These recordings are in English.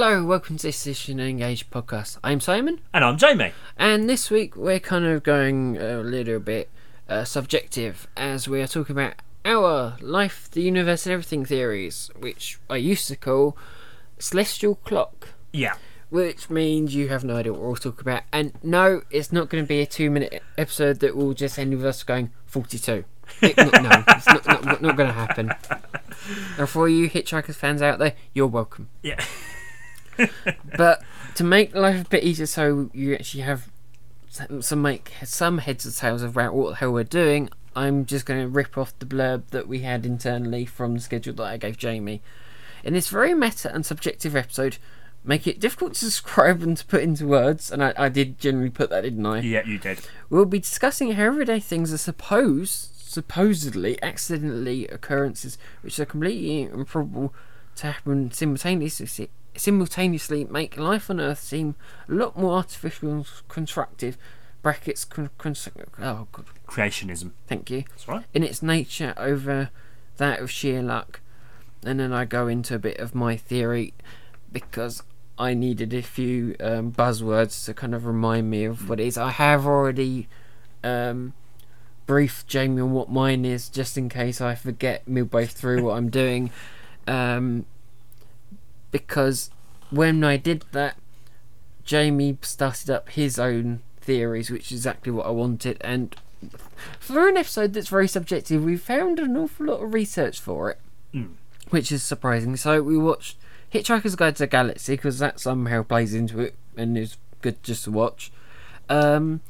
Hello, welcome to this edition of Engage podcast. I'm Simon, And I'm Jamie. and this week we're kind of going a little bit uh, subjective as we are talking about our life, the universe, and everything theories, which I used to call celestial clock. Yeah. Which means you have no idea what we're all talking about. And no, it's not going to be a two minute episode that will just end with us going 42. It- no, no, it's not, not, not going to happen. And for you Hitchhikers fans out there, you're welcome. Yeah. But to make life a bit easier, so you actually have some, make some heads or tails about what the hell we're doing. I'm just going to rip off the blurb that we had internally from the schedule that I gave Jamie. In this very meta and subjective episode, make it difficult to describe and to put into words, and I, I did generally put that, didn't I? Yeah, you did. We'll be discussing how everyday things are supposed, supposedly, accidentally occurrences which are completely improbable to happen simultaneously. Simultaneously, make life on Earth seem a lot more artificial and constructive. Brackets. Con, con, oh, God, Creationism. thank you. That's right. In its nature over that of sheer luck, and then I go into a bit of my theory because I needed a few um, buzzwords to kind of remind me of what it is. I have already um, briefed Jamie on what mine is, just in case I forget midway through what I'm doing, um, because when I did that, Jamie started up his own theories, which is exactly what I wanted, and for an episode that's very subjective, we found an awful lot of research for it, Mm. which is surprising. So we watched Hitchhiker's Guide to the Galaxy because that somehow plays into it and is good just to watch. Um,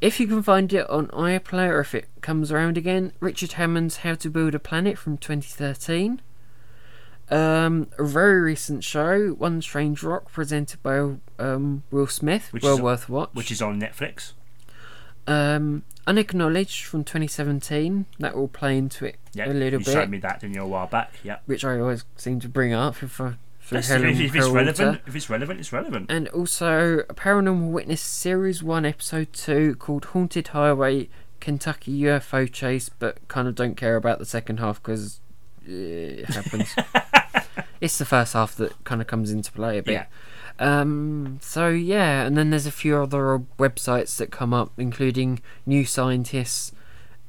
if you can find it on iPlayer, if it comes around again, Richard Hammond's How to Build a Planet from 2013. Um, a very recent show, One Strange Rock, presented by um, Will Smith. Which well is- worth watch. Which is on Netflix. Um, Unacknowledged from 2017. That will play into it Yeah. a little you bit, You showed me that, didn't you, a while back? Yeah. which I always seem to bring up if I. for That's- Helen if, if it's relevant, if it's relevant, it's relevant. And also a Paranormal Witness Series 1, Episode 2 called Haunted Highway Kentucky UFO Chase, but kind of don't care about the second half because it happens. it's the first half that kind of comes into play a bit. Yeah. Um, so yeah, and then there's a few other websites that come up, including New Scientists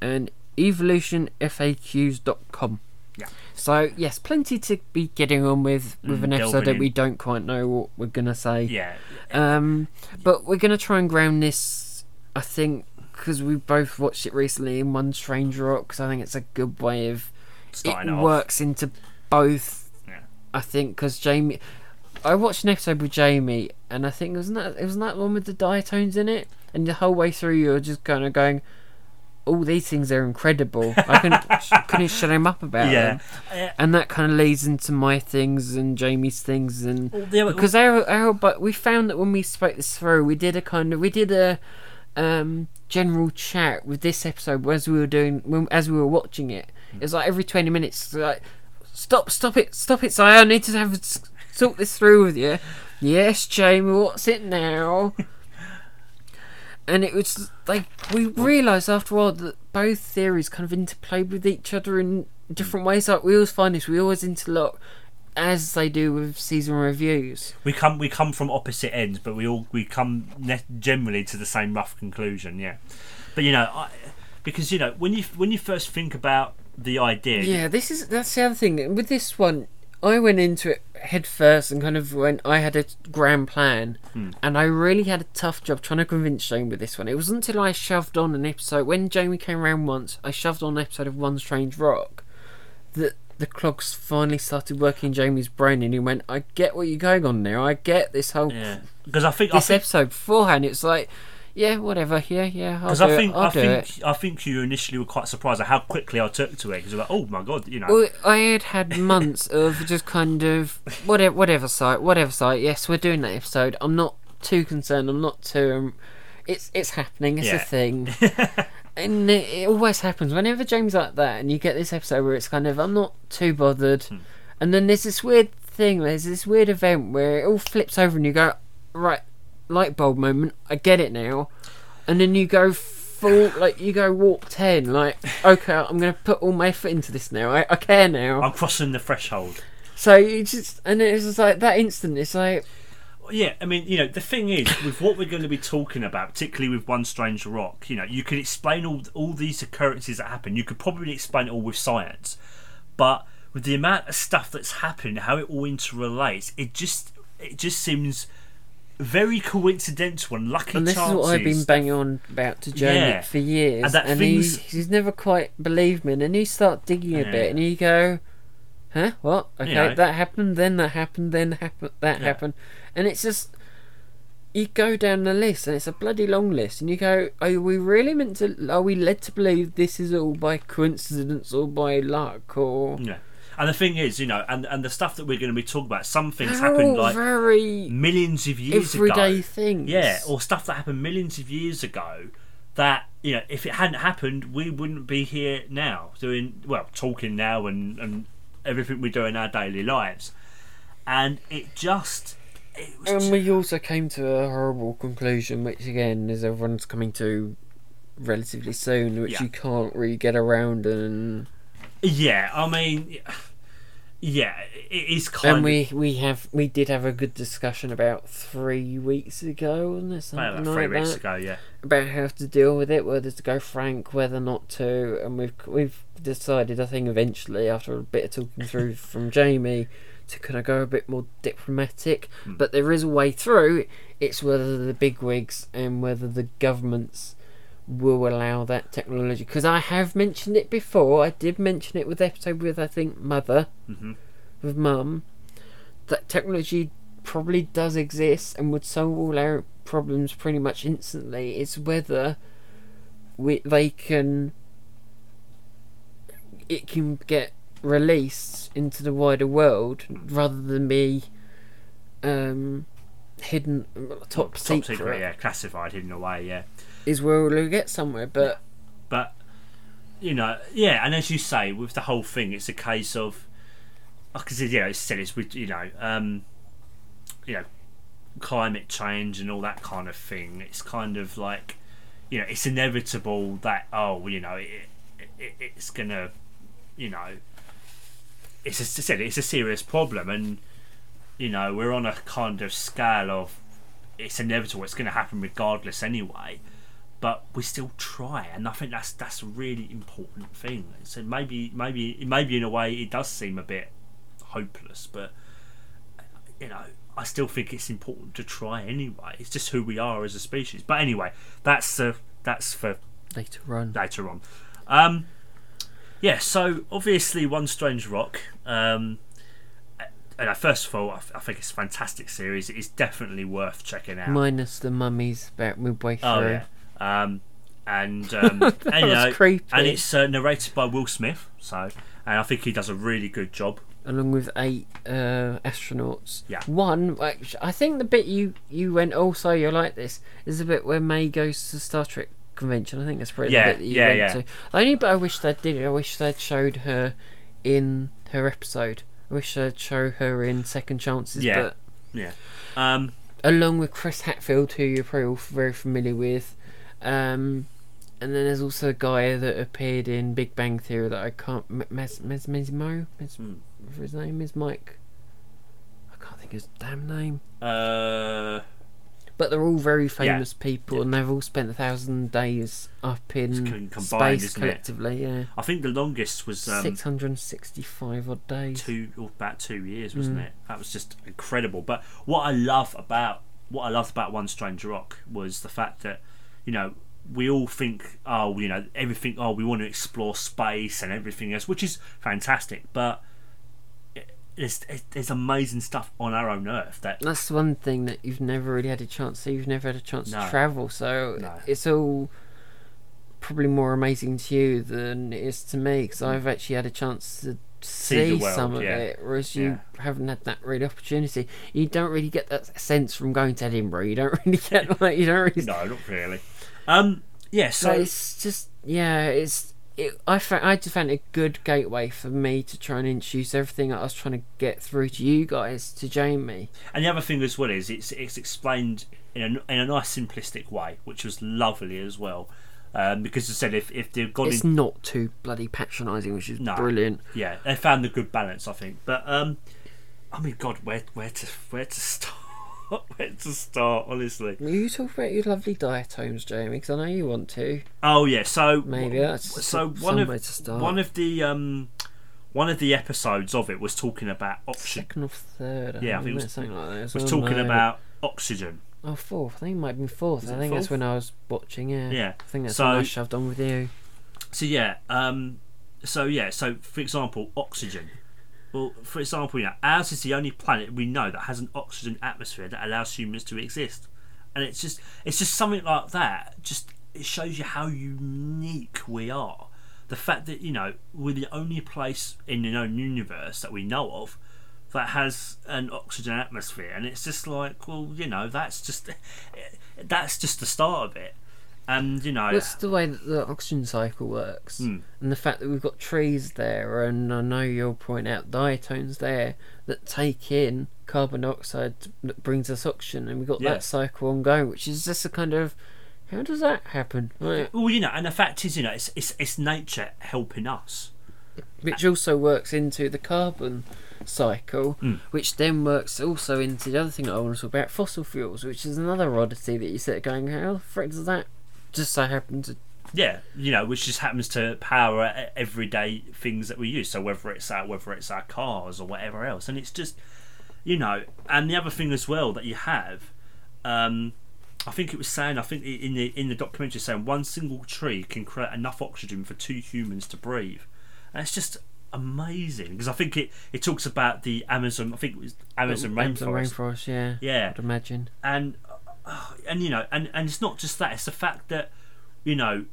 and evolutionfaqs.com. Yeah. So yes, plenty to be getting on with with Mm, an episode that we don't quite know what we're gonna say. Yeah. Um, but we're gonna try and ground this. I think because we both watched it recently in One Strange Rock. Because I think it's a good way of it off. works into both. Yeah. I think because Jamie, I watched an episode with Jamie, and I think wasn't that it wasn't that one with the diatoms in it, and the whole way through you're just kind of going. All these things are incredible. I couldn't, couldn't shut him up about Yeah. them and that kind of leads into my things and Jamie's things and well, because our, our but we found that when we spoke this through we did a kind of we did a um general chat with this episode as we were doing as we were watching it it was like every 20 minutes like stop stop it stop it Si I need to have talk this through with you yes Jamie what's it now and it was like we realised after a while that both theories kind of interplayed with each other in different ways. Like we always find this, we always interlock as they do with season reviews. we come we come from opposite ends, but we all we come ne- generally to the same rough conclusion. Yeah. But you know, I, because you know when you when you first think about the idea, Yeah, this is that's the other thing with this one. I went into it head first and kind of went. I had a grand plan, hmm. and I really had a tough job trying to convince Jamie with this one. It wasn't until I shoved on an episode when Jamie came around once. I shoved on an episode of One Strange Rock that the clogs finally started working in Jamie's brain, and he went, "I get what you're going on there. I get this whole Yeah. Because I think I this think episode beforehand. It's like, yeah, whatever. Yeah, yeah. Because I think it. I'll I do think it. I think you initially were quite surprised at how quickly I took to it because you're like, oh my god, you know. Well, I had had months of just kind of whatever, whatever site, whatever site. Yes, we're doing that episode. I'm not too concerned. I'm not too. Um, it's it's happening. It's a thing. and it, it always happens whenever James like that, and you get this episode where it's kind of I'm not too bothered, Hmm. and then there's this weird thing. There's this weird event where it all flips over, and you go right light bulb moment. I get it now, and then you go full like you go warp ten. Like okay, I'm gonna put all my effort into this now. I, I care now. I'm crossing the threshold. So you just and it was just like that instant. It's like Yeah, I mean, you know, the thing is, with what we're going to be talking about, particularly with One Strange Rock, you know, you could explain all all these occurrences that happen. You could probably explain it all with science, but with the amount of stuff that's happened, how it all interrelates, it just it just seems very coincidental and lucky And this chances. is what I've been banging on about to Jamie Yeah. for years, And that and things- he's, he's never quite believed me. And then you start digging a Yeah. bit, and you go, "Huh? What? Okay, know. that happened, then that happened, then happened, that Yeah. happened," and it's just you go down the list, and it's a bloody long list, and you go, "Are we really meant to? Are we led to believe this is all by coincidence or by luck or?" Yeah, and the thing is, you know, and and the stuff that we're going to be talking about, some things They're happened like very millions of years everyday ago. things. Yeah, or stuff that happened millions of years ago that, you know, if it hadn't happened, we wouldn't be here now doing, well, talking now and, and everything we do in our daily lives. And it just. It was And just- we also came to a horrible conclusion, which again is everyone's coming to relatively soon, which Yeah. you can't really get around. And yeah, I mean, yeah, it is kind and of. we we have we did have a good discussion about three weeks ago, wasn't it? About Something like three like weeks that. ago, yeah. About how to deal with it, whether to go frank, whether not to, and we've we've decided. I think eventually, after a bit of talking through from Jamie, to kind of go a bit more diplomatic. Hmm. But there is a way through. It's whether the bigwigs and whether the governments will allow that technology. Because I have mentioned it before. I did mention it with episode with I think Mother, Mhm. with Mum. That technology probably does exist and would solve all our problems pretty much instantly. It's whether we they can it can get released into the wider world rather than be um, hidden top, Top secret, secret, yeah, classified, hidden away, yeah. Is where we'll get somewhere but But you know, yeah, and as you say, with the whole thing, it's a case of because yeah, it's said it's with you know, um, you know, climate change and all that kind of thing. It's kind of like you know, it's inevitable that oh, you know, it, it, it's gonna, you know, it's I said, it's a serious problem, and you know, we're on a kind of scale of it's inevitable. It's going to happen regardless anyway but we still try, and I think that's that's a really important thing. So maybe maybe maybe in a way it does seem a bit hopeless, but you know I still think it's important to try anyway. It's just who we are as a species. But anyway, that's uh, that's for later on later on. Um, yeah, so obviously One Strange Rock. Um, and first of all, I, I think it's a fantastic series. It is definitely worth checking out. minus the mummies about midway through Oh yeah. Um, and um, and, you know, creepy. and it's uh, narrated by Will Smith. So, and I think he does a really good job. along with eight uh, astronauts. Yeah. One, which I think the bit you you went, oh, so you like this, is the bit where Mae goes to Star Trek convention. I think that's probably Yeah, the bit that you yeah, went yeah. to. The only bit I wish they did, I wish they'd showed her in her episode. I wish they'd show her in Second Chances. Yeah. But Yeah. Um, along with Chris Hadfield, who you're probably all very familiar with. Um, and then there's also a guy that appeared in Big Bang Theory that I can't. Mes Mes Mesmo? Mes- Hmm. his name is Mike. I can't think of his damn name. uh, But they're all very famous people, Yeah. and they've all spent a thousand days up in combined, space isn't it? collectively. Yeah, I think the longest was um, six hundred and sixty-five odd days. two or about two years, wasn't Mm. it? That was just incredible. But what I love about what I loved about One Strange Rock was the fact that you know we all think oh you know everything oh we want to explore space and everything else, which is fantastic. But it- there's there's amazing stuff on our own Earth that That's one thing that you've never really had a chance to. You've never had a chance No. to travel, so No. it's all probably more amazing to you than it is to me because I've actually had a chance to See see, world, some of yeah. it, whereas you haven't had that really opportunity. You don't really get that sense from going to Edinburgh. You don't really get like you don't really. no, not really. Um, yeah, So it's just yeah, it's it, I found I just found a good gateway for me to try and introduce everything I was trying to get through to you guys to Jamie. And the other thing as well is it's it's explained in a, in a nice simplistic way, which was lovely as well. Um, because as I said, if if they've gone It's in, not too bloody patronising, which is No. brilliant. yeah, they found the good balance, I think. But um, I mean, God, where where to where to start? Where to start? Honestly. Will you talk about your lovely diatoms, Jamie? Because I know you want to. Oh yeah. So Maybe that's so one of to start. one of the um one of the episodes of it was talking about oxygen. Second or third. Yeah, I I think it was- something like that. Was Oh, talking about oxygen. Oh, fourth. I think it might have been fourth. I think that's when I was watching. Yeah. Yeah. I think that's So- when I shoved on with you. So yeah, um, so yeah, so for example, oxygen. Well, for example, you know, ours is the only planet we know that has an oxygen atmosphere that allows humans to exist, and it's just it's just something like that. Just it shows you how unique we are. The fact that you know we're the only place in the known universe that we know of that has an oxygen atmosphere, and it's just like, well, you know, that's just that's just the start of it, and you know, That's the way that the oxygen cycle works. Hmm. And the fact that we've got trees there, and I know you'll point out diatoms there that take in carbon dioxide that brings us oxygen, and we've got Yeah. that cycle ongoing, which is just a kind of how does that happen? Like, Well, you know, and the fact is, you know, it's it's, it's nature helping us. which also works into the carbon cycle, Mm. which then works also into the other thing I want to talk about, fossil fuels, which is another oddity that you sit going, how the frick does that just so happen to Yeah, you know, which just happens to power everyday things that we use. So whether it's our whether it's our cars or whatever else, and it's just, you know, and the other thing as well that you have, um, I think it was saying, I think in the in the documentary saying one single tree can create enough oxygen for two humans to breathe, and it's just amazing because I think it it talks about the Amazon. I think it was Amazon Amazon rainforest. rainforest, yeah. Yeah, I'd imagine. and and you know and and it's not just that it's the fact that you know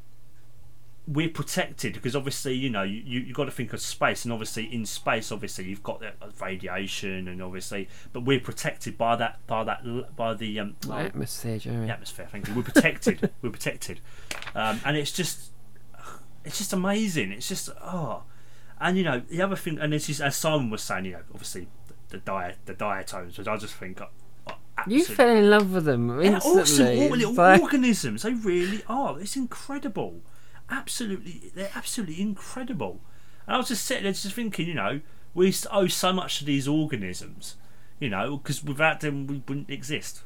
we're protected because obviously you know you you got to think of space and obviously in space obviously you've got the radiation and obviously but we're protected by that by that by the um atmosphere, the atmosphere thank you. We're protected we're protected. Um, and it's just it's just amazing. It's just oh. And you know the other thing and this is as Simon was saying you know obviously the, the diet the diatoms which I just think You fell in love with them they're awesome all little like- organisms. They really are. It's incredible. Absolutely, they're absolutely incredible. And I was just sitting there, just thinking, you know, we owe so much to these organisms, you know, because without them we wouldn't exist.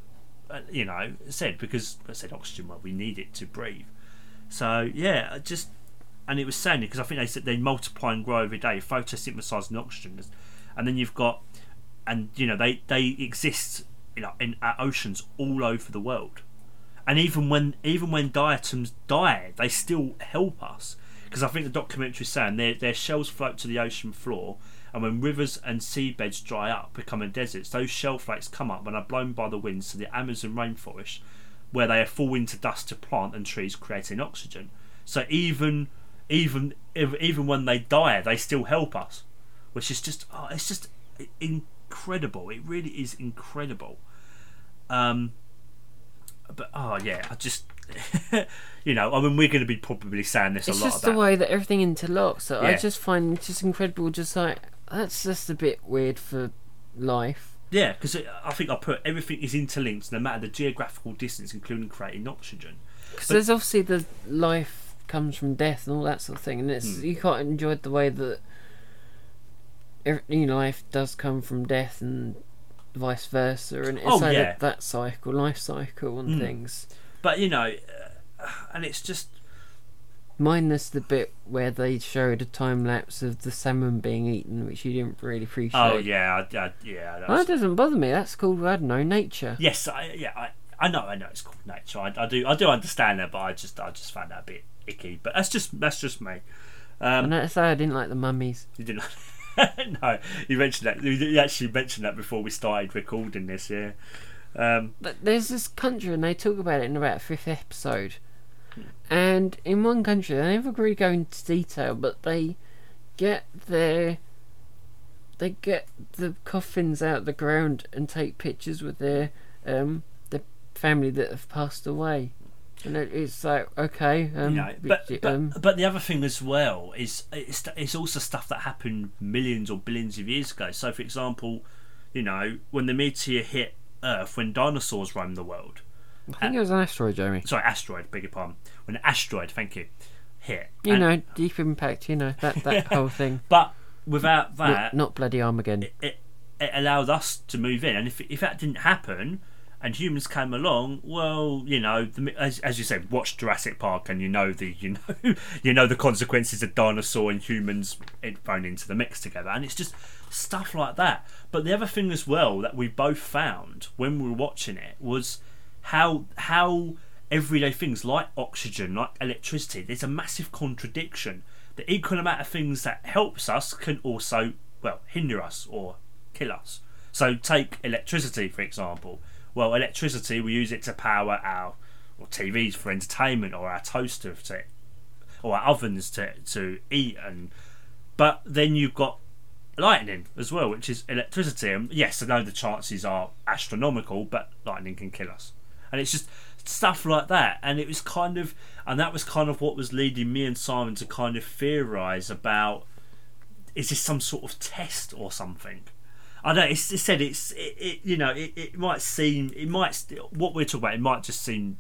Uh, you know, it said because I said oxygen. Well, we need it to breathe. So yeah, just and it was saying because I think they said they multiply and grow every day, photosynthesizing oxygen, and then you've got and you know they they exist you know in our oceans all over the world. And even when even when diatoms die they still help us. Because I think the documentary is saying their their shells float to the ocean floor and when rivers and seabeds dry up becoming deserts those shell flakes come up and are blown by the winds to the Amazon rainforest where they fall into dust to plant and trees creating oxygen. So even even even when they die they still help us which is just oh, it's just incredible. It really is incredible. Um, but oh yeah, I just you know, I mean, we're going to be probably saying this It's a lot. just the way that everything interlocks that I just find it just incredible. Just like that's just a bit weird for life. yeah, because I think I put everything is interlinked, no matter the geographical distance, including creating oxygen. Because there's obviously the life comes from death and all that sort of thing, and it's Hmm. you can't enjoy the way that every life does come from death and vice versa, and it's Oh, like yeah. that, that cycle, life cycle, and Hmm. things. But you know, uh, and it's just Minus the bit where they showed a time lapse of the salmon being eaten, which you didn't really appreciate. oh yeah, I, I, yeah. Well, That's, that doesn't bother me. That's called I don't know nature. yes, I, yeah, I, I know, I know. It's called nature. I, I do, I do understand that, but I just, I just found that a bit icky. But that's just, that's just me. Um, And that's why I didn't like the mummies. You didn't. no, you mentioned that. You actually mentioned that before we started recording this. Yeah. Um, But there's this country, and they talk about it in about fifth episode. And in one country, they never really go into detail, but they get their they get the coffins out of the ground and take pictures with their um the family that have passed away. And it's like okay, um, you know, but, but, um, but the other thing as well is it's, it's also stuff that happened millions or billions of years ago. So, for example, you know, when the meteor hit Earth, when dinosaurs roamed the world, I think it was an asteroid, Jeremy. sorry, asteroid, beg your pardon, when an asteroid, thank you, hit. You and- know, deep impact. You know that that whole thing. but without that, not bloody Armageddon. it, it allowed us to move in. And if if that didn't happen, and humans came along, well, you know, the, as, as you said, watch Jurassic Park, and you know the you know you know the consequences of dinosaur and humans thrown into the mix together, and it's just stuff like that. But the other thing as well that we both found when we were watching it was how how everyday things like oxygen, like electricity, there's a massive contradiction. The equal amount of things that helps us can also well hinder us or kill us. So take electricity for example. Well, electricity we use it to power our or TVs for entertainment or our toaster to or our ovens to to eat and but then you've got lightning as well, which is electricity. And yes, I know the chances are astronomical, but lightning can kill us. And it's just stuff like that. And it was kind of, and that was kind of what was leading me and Simon to kind of theorise about is this some sort of test or something? I know it's, it said it's it, it you know it, it might seem it might what we're talking about it might just seem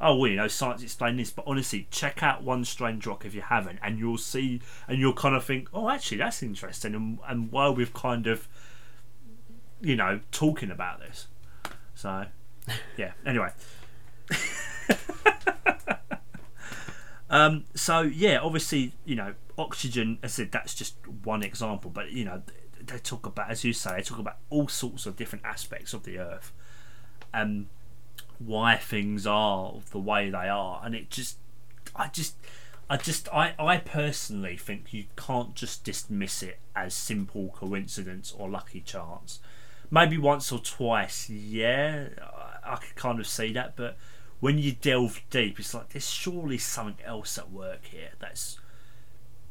oh well you know science explain this but honestly check out one strange rock if you haven't and you'll see and you'll kind of think oh actually that's interesting and, and while we've kind of you know talking about this. So yeah anyway. Um so yeah obviously you know oxygen i said that's just one example but you know they talk about as you say they talk about all sorts of different aspects of the earth and why things are the way they are. And it just i just i just i i personally think you can't just dismiss it as simple coincidence or lucky chance. Maybe once or twice yeah i, I could kind of see that but when you delve deep it's like there's surely something else at work here that's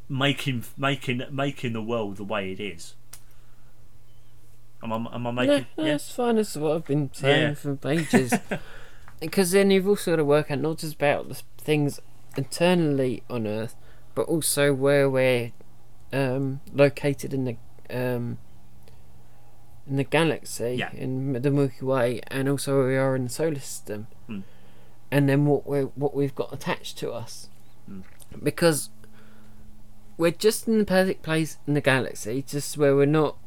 making making making the world the way it is Am I, am I making? No, that's fine. That's what I've been saying Yeah. for ages. because then you've also got to work out not just about the things internally on Earth, but also where we're um, located in the um, in the galaxy, Yeah. in the Milky Way, and also where we are in the solar system, Hmm. and then what we what we've got attached to us, Hmm. because we're just in the perfect place in the galaxy, just where we're not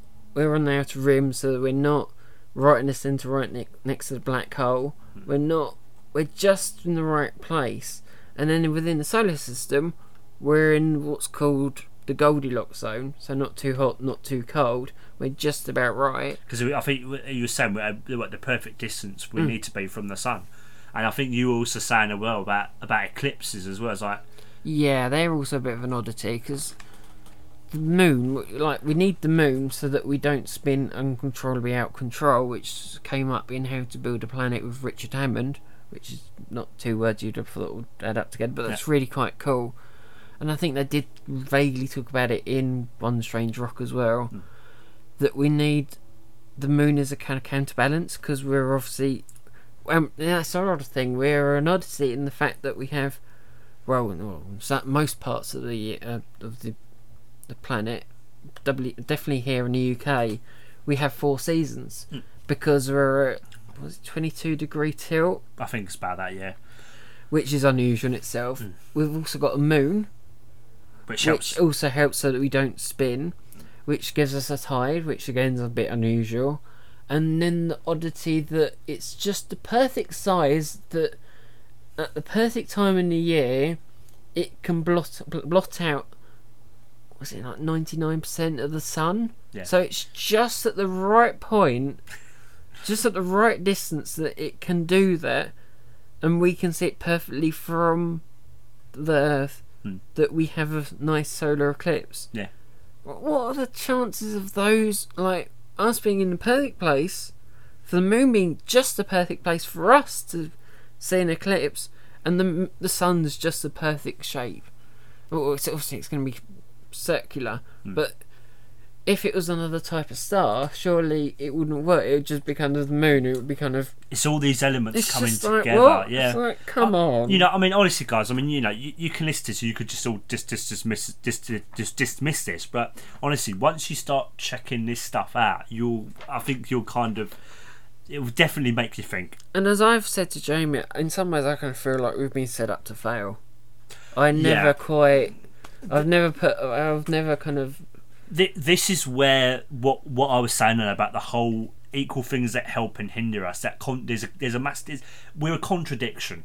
we're on the outer rim, so that we're not right in the centre, right ne- next to the black hole. We're not. We're just in the right place, and then within the solar system, we're in what's called the Goldilocks zone. So not too hot, not too cold. We're just about right. because I think you were saying we're at the perfect distance we Mm. need to be from the sun, and I think you were also saying as well about about eclipses as well. It's like Yeah, they're also a bit of an oddity because the moon, like we need the moon so that we don't spin uncontrollably out control, which came up in How to Build a Planet with Richard Hammond, which is not two words you'd have thought would add up together, but that's really quite cool. And I think they did vaguely talk about it in One Strange Rock as well, Mm. that we need the moon as a kind of counterbalance because we're obviously. Um, that's our other thing. We're an oddity in the fact that we have well, most parts of the uh, of the the planet, definitely here in the UK, we have four seasons Mm. because we're at was it 22 degree tilt, I think it's about that, yeah, which is unusual in itself. Mm. We've also got a moon, which helps. which also helps so that we don't spin, which gives us a tide, which again is a bit unusual. And then the oddity that it's just the perfect size that at the perfect time in the year it can blot blot out was it like 99% of the sun Yeah. so it's just at the right point just at the right distance that it can do that and we can see it perfectly from the earth Hmm. that we have a nice solar eclipse Yeah. What are the chances of those like us being in the perfect place for the moon being just the perfect place for us to see an eclipse and the the sun's just the perfect shape well it's obviously it's going to be circular Hmm. but if it was another type of star surely it wouldn't work it would just be kind of the moon it would be kind of It's all these elements coming like together, what yeah. it's like come Uh, on You know, I mean, honestly, guys. I mean, you know, you, you can listen to this, you could just all just just dismiss just, just dismiss this, but honestly, once you start checking this stuff out, you'll, I think you'll kind of, it will definitely make you think. And as I've said to Jamie, in some ways I kind of feel like we've been set up to fail. I never Yeah. quite, I've never put, I've never kind of Th- this is where what what I was saying about the whole equal things that help and hinder us. That con- there's a, there's a mass. There's, we're a contradiction.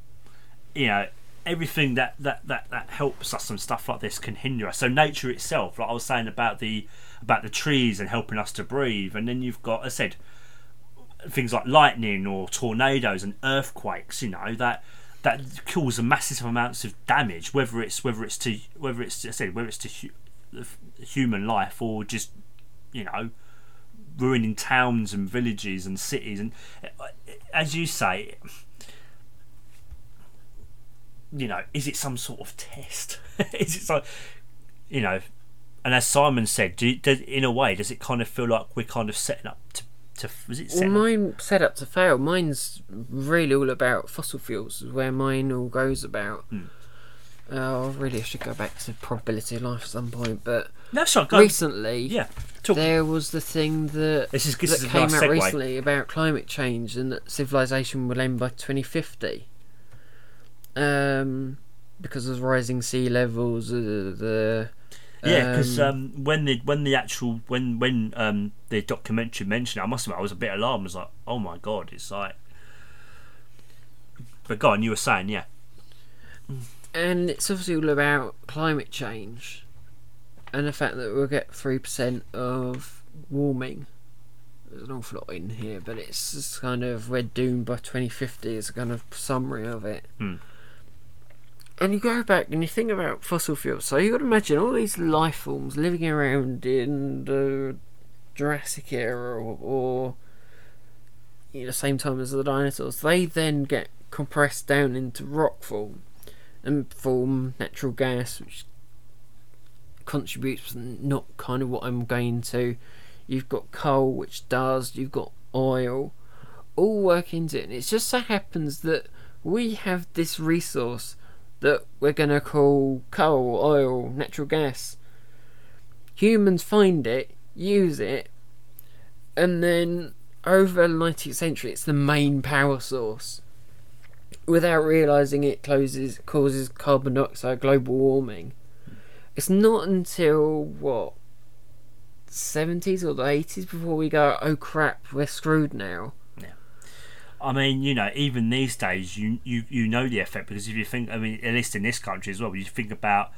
You know, everything that, that that that helps us and stuff like this can hinder us. So nature itself, like I was saying about the about the trees and helping us to breathe, and then you've got, I said, things like lightning or tornadoes and earthquakes. You know that that cause massive amounts of damage, whether it's whether it's to whether it's I said whether it's to hu- human life or just you know ruining towns and villages and cities and uh, as you say you know is it some sort of test? Is it so you know and as simon said do, in a way does it kind of feel like we're kind of setting up to to was it Well, mine set up to fail. Mine's really all about fossil fuels, is where mine all goes about. Hmm. Uh, really, I should go back to probability of life at some point, but no go recently, yeah talk there was the thing that This is- this that is came nice out segue. recently about climate change and that civilization will end by 2050. Um, because of rising sea levels, uh, the Yeah, because um, um, when the when the actual when when um, the documentary mentioned it, I must admit I was a bit alarmed. I was like, oh my god, it's like. But go on, you were saying, yeah, and it's obviously all about climate change and the fact that we'll get three percent of warming. There's an awful lot in here, but it's just kind of we're doomed by 2050 is a kind of summary of it. Hmm. And you go back and you think about fossil fuels. So you got to imagine all these life forms living around in the Jurassic era or, or you know, same time as the dinosaurs. They then get compressed down into rock form and form natural gas, which contributes not kind of what I'm going to. You've got coal, which does. You've got oil, all work into it. And it just so happens that we have this resource that we're going to call coal, oil, natural gas. Humans find it, use it, and then over the 19th century, it's the main power source. Without realizing it closes causes carbon dioxide, global warming. It's not until what 70s or the 80s before we go, oh crap, we're screwed now. I mean, you know, even these days, you you you know the effect because if you think, I mean, at least in this country as well, you think about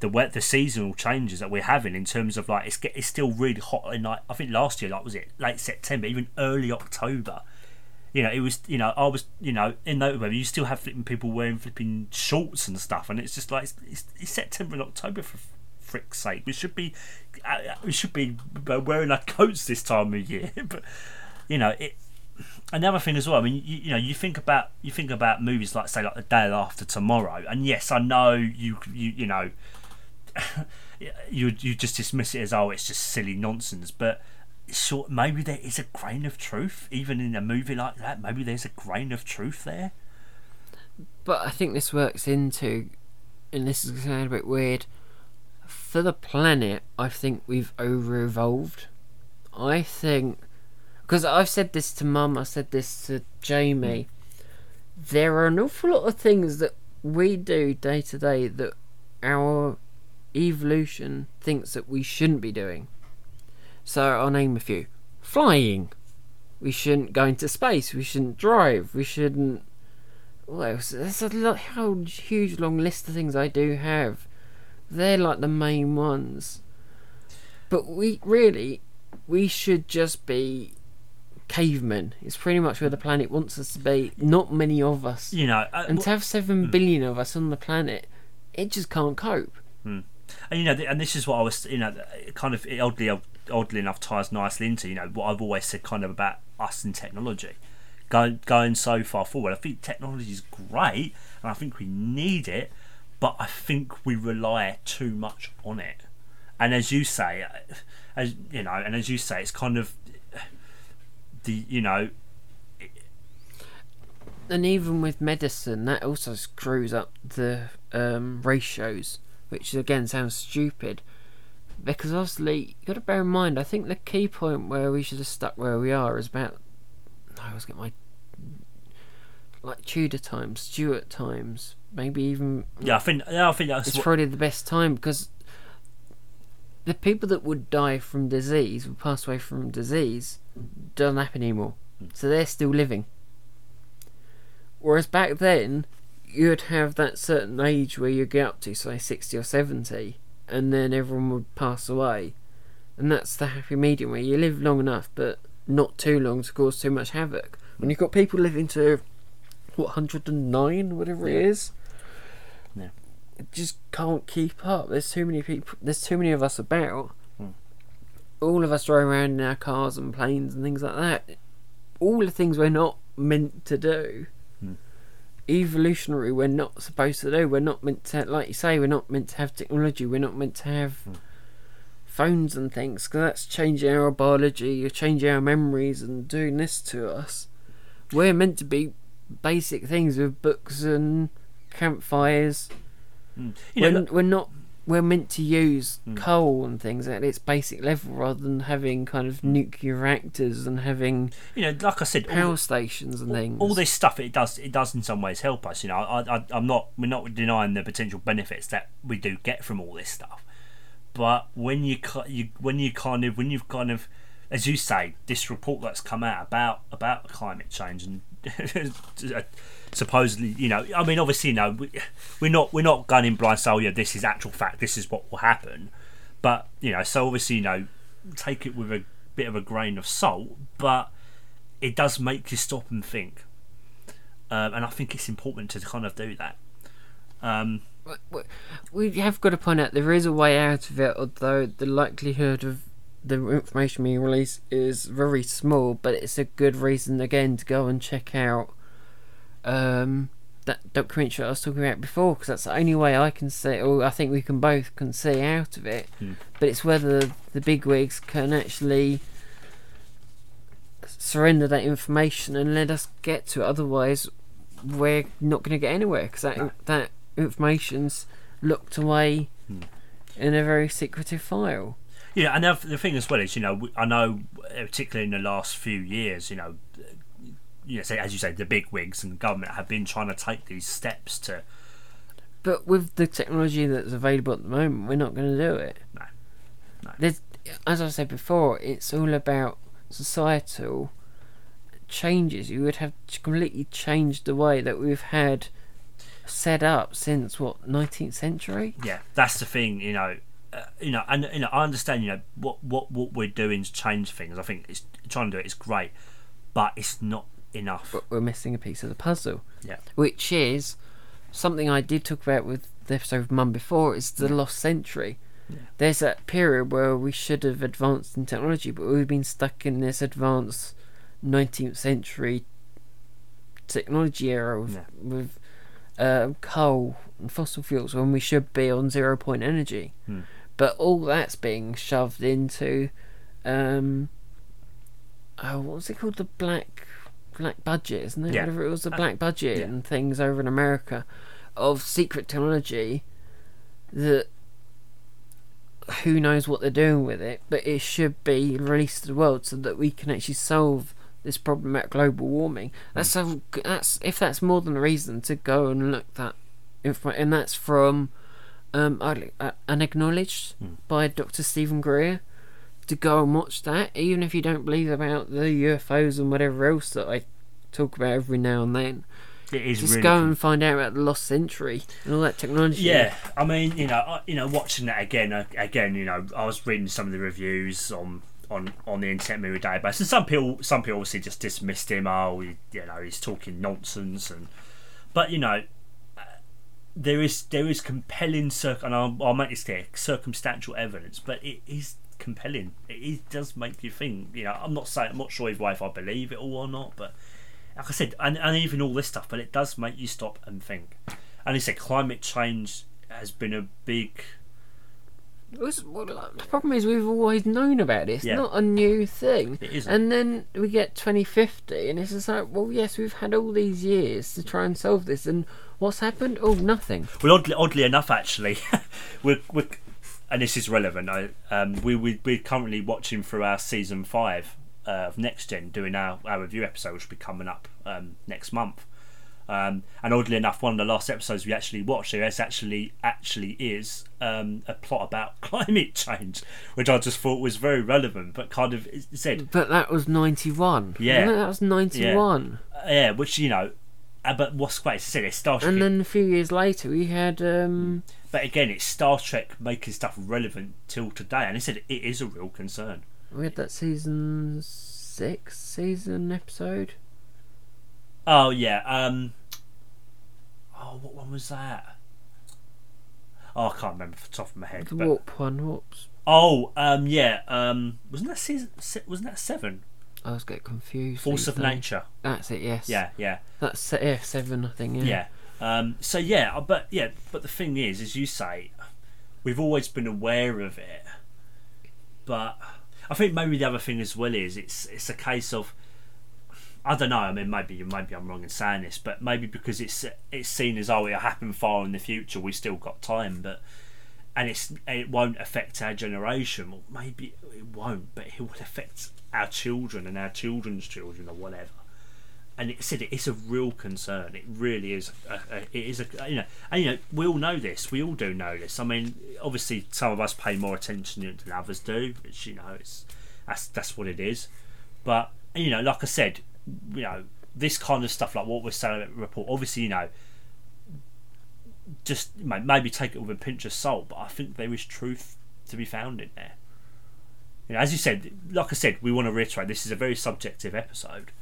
the wet, the seasonal changes that we're having in terms of like it's get, it's still really hot in like I think last year, like was it late September, even early October. You know, it was. You know, I was. You know, in weather, you still have flipping people wearing flipping shorts and stuff, and it's just like it's, it's, it's September and October for frick's sake. We should be, uh, we should be wearing our coats this time of year. but you know, it. Another thing as well. I mean, you, you know, you think about you think about movies like say like the day after tomorrow, and yes, I know you you you know. you you just dismiss it as oh it's just silly nonsense but sure maybe there is a grain of truth even in a movie like that maybe there's a grain of truth there But I think this works into, and this is going to sound a bit weird, for the planet, I think we've over evolved. I think, because I've said this to Mum, I said this to Jamie, mm. there are an awful lot of things that we do day to day that our evolution thinks that we shouldn't be doing. So I'll name a few. Flying. We shouldn't go into space. We shouldn't drive. We shouldn't what else? There's a lot, whole huge long list of things I do have. They're like the main ones. But we really, we should just be cavemen. It's pretty much where the planet wants us to be. Not many of us. you know uh, And to have seven billion of us on the planet, it just can't cope. and you know and this is what I was you know, kind of oddly oddly enough ties nicely into you know what I've always said kind of about us and technology going going so far forward I think technology is great and I think we need it but I think we rely too much on it and as you say uh, as you know and as you say it's kind of the you know And even with medicine, that also screws up the um, ratios, which again sounds stupid. Because obviously, you've got to bear in mind, I think the key point where we should have stuck where we are is about. I always get my. Like Tudor times, Stuart times, maybe even. yeah I think yeah I think that's It's what, probably the best time because the people that would die from disease, would pass away from disease, doesn't happen anymore. Hmm. So they're still living. Whereas back then, you'd have that certain age where you get up to, say, 60 or 70, and then everyone would pass away. And that's the happy medium where you live long enough, but not too long to cause too much havoc. When you've got people living to, what, 109, whatever it is? Yeah. Just can't keep up. There's too many people, there's too many of us about. Hmm. All of us driving around in our cars and planes and things like that. All the things we're not meant to do Hmm. evolutionary we're not supposed to do. We're not meant to, like you say, we're not meant to have technology. We're not meant to have Hmm. phones and things because that's changing our biology, you're changing our memories and doing this to us. We're meant to be basic things with books and campfires. Mm. We're, look- we're not. We're meant to use Mm. coal and things at its basic level rather than having kind of nuclear reactors and having you know, like I said, all, power stations and things. all this stuff it does it does in some ways help us. You know, I, I I'm not we're not denying the potential benefits that we do get from all this stuff. But when you you when you kind of when you've kind of as you say, this report that's come out about about climate change and supposedly, you know, I mean, obviously, you know, we, we're not we're not gunning blind. So, oh, yeah, this is actual fact. This is what will happen. But you know, so obviously, you know, take it with a bit of a grain of salt. But it does make you stop and think, um, and I think it's important to kind of do that. Um, we- we have got to point out there is a way out of it, although the likelihood of the information being released is very small. But it's a good reason again to go and check out um, that documentary I was talking about before, because that's the only way I can see, or I think we can both can see out of it. Hmm. But it's whether the bigwigs can actually surrender that information and let us get to it. Otherwise, we're not going to get anywhere because that No. that information's locked away Hmm. in a very secretive file. Yeah, and the thing as well is, you know, I know, particularly in the last few years, you know, you know, say, as you say, the big wigs and government have been trying to take these steps to, But with the technology that's available at the moment, we're not going to do it. No. No. There's, as I said before, it's all about societal changes. You would have to completely changed the way that we've had set up since what 19th century. yeah, that's the thing, you know, uh, you know, and you know, I understand, you know, what what what we're doing to change things. I think it's trying to do it is great, but it's not enough. But we're missing a piece of the puzzle. Yeah. Which is something I did talk about with the episode of Mum before. Is the lost century. Yeah. There's that period where we should have advanced in technology, but we've been stuck in this advanced 19th century technology era with, Yeah. with uh, coal and fossil fuels when we should be on zero point energy. Hmm. But all that's being shoved into, um, oh, what was it called? The black black budget, isn't it? Yeah. Whatever it was, the Uh, black budget yeah. and things over in America of secret technology that who knows what they're doing with it, but it should be released to the world so that we can actually solve this problem at global warming. That's so. That's if that's more than a reason to go and look that information, and that's from um, unacknowledged Hmm. by Dr. Steven Greer. To go and watch that, even if you don't believe about the UFOs and whatever else that I talk about every now and then, It is just really go and find out about the lost century and all that technology. Yeah, I mean, you know, I, you know, watching that again, uh, again, you know, I was reading some of the reviews on on on the Internet Movie Database, and some people, some people obviously just dismissed him. Oh, he, you know, he's talking nonsense, and but you know, uh, there is there is compelling, circ- and I'll, I'll make this clear, circumstantial evidence, but it is compelling. It is, does make you think. You know, I'm not saying I'm not sure if if I believe it all or not, but like I said, and, and even all this stuff, but it does make you stop and think. And he said climate change has been a big was, well, the problem is we've always known about it. It's Yeah. not a new thing. It isn't. And then we get 2050, and it's just like, well, yes, we've had all these years to try and solve this, and what's happened? Oh, nothing. Well, oddly, oddly enough, actually, we're, we're and this is relevant. I, um, we we we're currently watching through our season five uh, of Next Gen, doing our, our review episode, which will be coming up um, next month. Um, and oddly enough, one of the last episodes we actually watched, there is actually actually is um, a plot about climate change, which I just thought was very relevant, but kind of said, But that was 91. Yeah. That was 91. yeah, which you know, uh, but what's quite said it's Star And then a few years later, we had. um but again, it's Star Trek making stuff relevant till today, and he said it is a real concern. We had that season six season episode. Oh yeah. Um. Oh, what one was that? Oh, I can't remember off the top of my head. The but- warp one. Whoops. Oh, um, yeah. Um, wasn't that season? Wasn't that seven? I was getting confused. Force of. Nature. That's it. Yes. Yeah, yeah, That's yeah, seven. I think. Yeah. yeah. Um, so yeah, uh, but yeah, but the thing is, as you say, we've always been aware of it, but I think maybe the other thing as well is it's it's a case of I don't know. I mean, maybe maybe I'm wrong in saying this, but maybe because it's it's seen as oh it'll happen far in the future, we still got time, but and it's it won't affect our generation. Well, maybe it won't, but it will affect our children and our children's children or whatever. And it said it's a real concern. It really is. A, a, it is a you know, and you know we all know this. We all do know this. I mean, obviously some of us pay more attention it than others do. Which you know, it's that's that's what it is. But you know, like I said, you know, this kind of stuff, like what we're saying about the report, obviously, you know, just maybe take it with a pinch of salt, but I think there is truth to be found in there. You know, as you said, like I said, we want to reiterate this is a very subjective episode,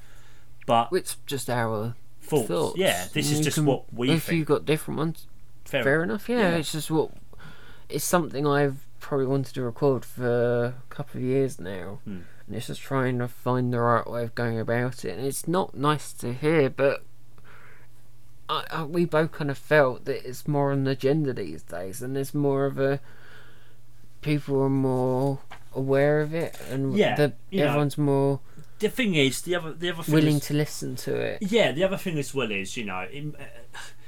but It's just our thoughts, thoughts. yeah, this is just can- what we If think. you've got different ones, Fair, fair enough. Yeah, Yeah. it's just what. It's something I've probably wanted to record for a couple of years now, Hmm. and it's just trying to find the right way of going about it. And it's not nice to hear, but I, I, we both kind of felt that it's more on the agenda these days, and there's more of a people are more aware of it, and Yeah, the, you know, everyone's more The thing is, the other the other thing willing is, to listen to it. Yeah, the other thing as well is, you know,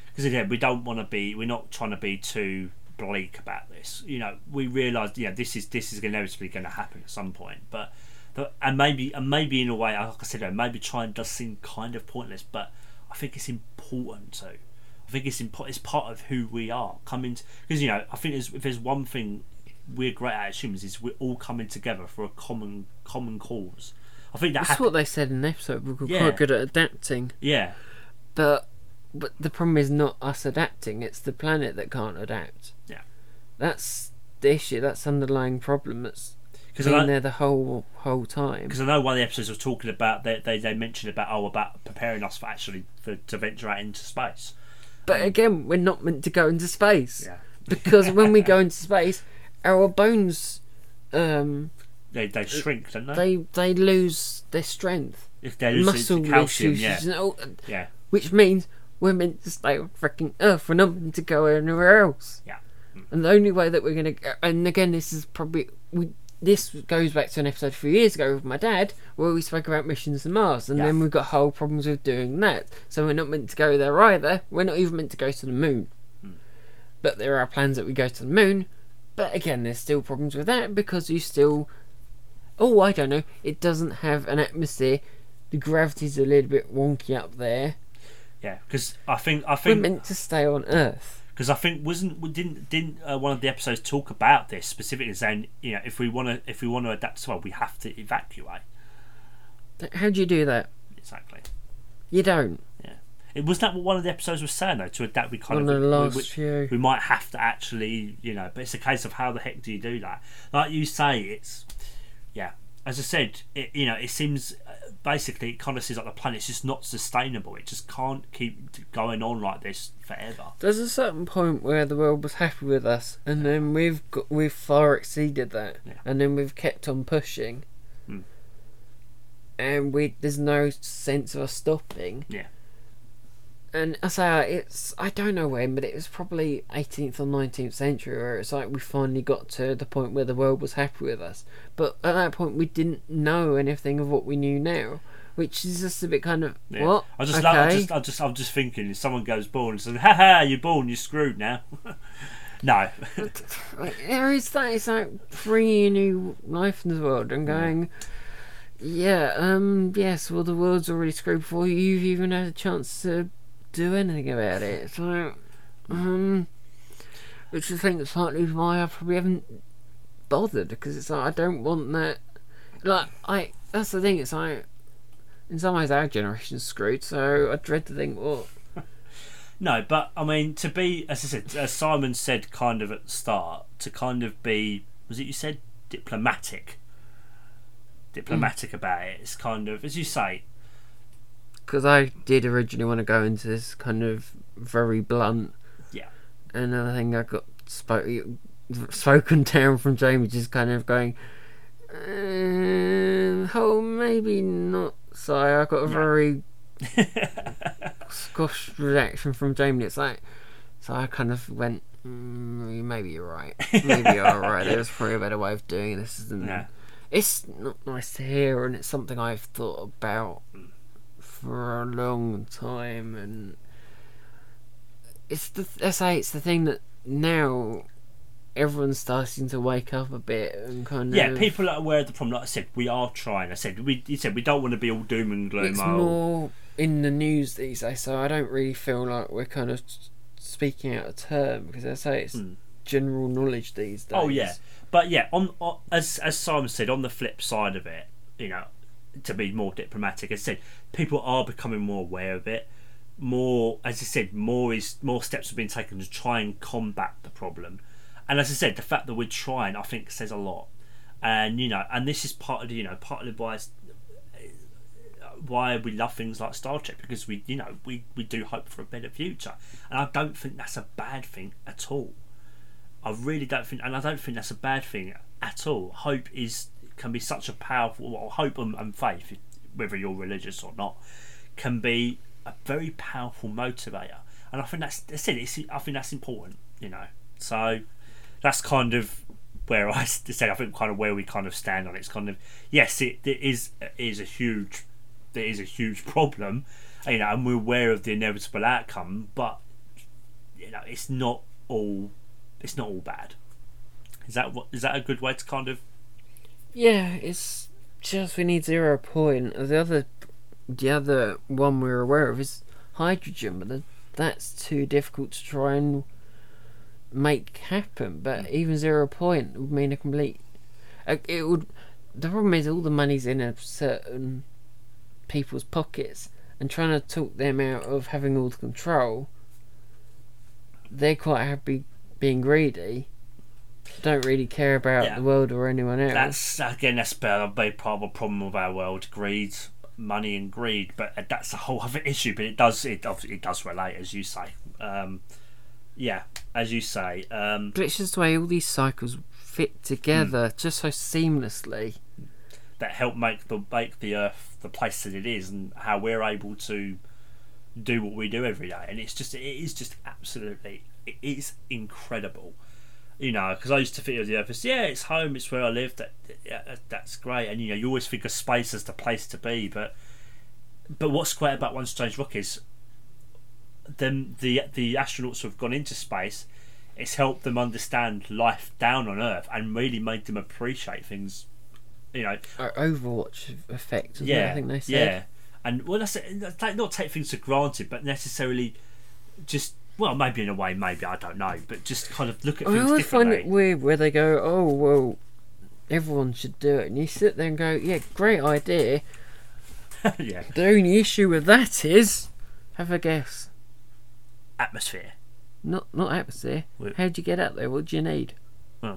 because again, we don't want to be, we're not trying to be too bleak about this. You know, we realise, yeah, this is this is inevitably going to happen at some point, but. but and maybe, and maybe in a way, like I said, uh, maybe trying does seem kind of pointless, but I think it's important to. I think it's important. It's part of who we are. Coming because you know, I think there's, if there's one thing we're great at as humans is we're all coming together for a common common cause. I think that That's what they said in the episode. We're Yeah. quite good at adapting. Yeah, But but the problem is not us adapting; it's the planet that can't adapt. Yeah. That's the issue. That's the underlying problem. That's because been I, there the whole whole time. because I know one of the episodes was talking about they, they they mentioned about oh about preparing us for actually for, to venture out into space. But again, we're not meant to go into space Yeah, because when we go into space, our bones, um, they they shrink, don't they? they they lose their strength, if they're muscle losing calcium, yeah, and all- yeah, which means we're meant to stay on freaking Earth. We're not meant to go anywhere else. Yeah. And the only way that we're gonna, go, and again, this is probably we. This goes back to an episode a few years ago with my dad, where we spoke about missions to Mars, and Yeah. then we've got whole problems with doing that. So we're not meant to go there either. We're not even meant to go to the moon. Hmm. But there are plans that we go to the moon. But again, there's still problems with that because you still. Oh, I don't know. It doesn't have an atmosphere. The gravity's a little bit wonky up there. yeah. Because I think I think We're meant to stay on Earth. because I think wasn't didn't didn't uh, one of the episodes talk about this specifically saying you know if we want to if we want to adapt as well we have to evacuate How do you do that? exactly. You don't. Yeah. It was that what one of the episodes was saying though to adapt we kind On of the last we- few. we might have to actually, you know, but it's a case of how the heck do you do that? Like you say, it's yeah. As I said, it you know, it seems uh, basically it kind of seems like the planet's just not sustainable. It just can't keep going on like this forever. There's a certain point where the world was happy with us, and then we've got, we've far exceeded that, Yeah. and then we've kept on pushing, Hmm. and we there's no sense of us stopping. Yeah. And I say it's I don't know when, but it was probably 18th or 19th century where it's like we finally got to the point where the world was happy with us. But at that point, we didn't know anything of what we knew now, which is just a bit kind of Yeah. what? I just, okay. love, I just, I just, I'm just thinking if someone goes born and says, "Ha ha, you're born, you're screwed now." no, Like, there is that. It's like bringing a new life into the world and going, yeah, um, yes, well, the world's already screwed before you've even had a chance to do anything about it. So, um, which I think is partly why I probably haven't bothered because it's like I don't want that. Like I, that's the thing. It's like in some ways our generation's screwed. So I dread to think, well, No, but I mean, to be, as I said, as Simon said kind of at the start, to kind of be, was it you said, diplomatic? Diplomatic about it. It's kind of, as you say, because I did originally want to go into this kind of very blunt. Yeah. And I think I got spoke, spoken down from Jamie, just kind of going, um, oh, maybe not. So I got a very squashed reaction from Jamie. It's like, so I kind of went, mm, maybe you're right. Maybe you're right. There's probably a better way of doing this than. no. It's not nice to hear, and it's something I've thought about for a long time, and it's the I say it's the thing that now everyone's starting to wake up a bit and kind Yeah, of yeah. people are aware of the problem. Like I said, we are trying. I said, we, you said we don't want to be all doom and gloom. It's oh, more in the news these days, so I don't really feel like we're kind of speaking out of term because I say it's Mm. general knowledge these days. Oh yeah, but yeah, on, on as as Simon said, on the flip side of it, you know, to be more diplomatic, I said, people are becoming more aware of it. More, as I said, more is more steps have been taken to try and combat the problem. And as I said, the fact that we're trying, I think, says a lot. And you know, and this is part of you know partly why why we love things like Star Trek because we you know we we do hope for a better future, and I don't think that's a bad thing at all. I really don't think, and I don't think that's a bad thing at all. Hope is can be such a powerful. Well, hope and, and faith, whether you're religious or not, can be a very powerful motivator. And I think that's that's it. It's, I think that's important. You know, so that's kind of where I say I think kind of where we kind of stand on it. It's kind of yes, it, it is it is a huge there is a huge problem, you know, and we're aware of the inevitable outcome, but you know, it's not all it's not all bad. Is that what is that a good way to kind of Yeah, it's just we need zero point. The other, the other one we're aware of is hydrogen, but the, that's too difficult to try and make happen. But even zero point would mean a complete. uh, It would. The problem is all the money's in a certain people's pockets, and trying to talk them out of having all the control. They're quite happy being greedy. Don't really care about Yeah. the world or anyone else. that's again that's a big part of the problem of our world greed money and greed but that's a whole other issue but it does it it does relate as you say um yeah as you say um But it's just the way all these cycles fit together just so seamlessly. that help make the make the earth the place that it is and how we're able to do what we do every day and it's just it is just absolutely it is incredible you know because i used to think of the earth as yeah it's home it's where i live that yeah, that's great. And you know you always think of space as the place to be but but what's great about one strange rock is them the the astronauts who have gone into space it's helped them understand life down on earth and really made them appreciate things you know. Our Overview effect, isn't it? yeah, I think they said. yeah, and well, that's it, not take things for granted, but necessarily just well, maybe in a way, maybe I don't know, but just kind of look at I things always find it weird where they go, "Oh well, everyone should do it," and you sit there and go, "Yeah, great idea." yeah, The only issue with that is, have a guess. atmosphere. Not not atmosphere. Wait. How'd you get up there? What do you need? Uh,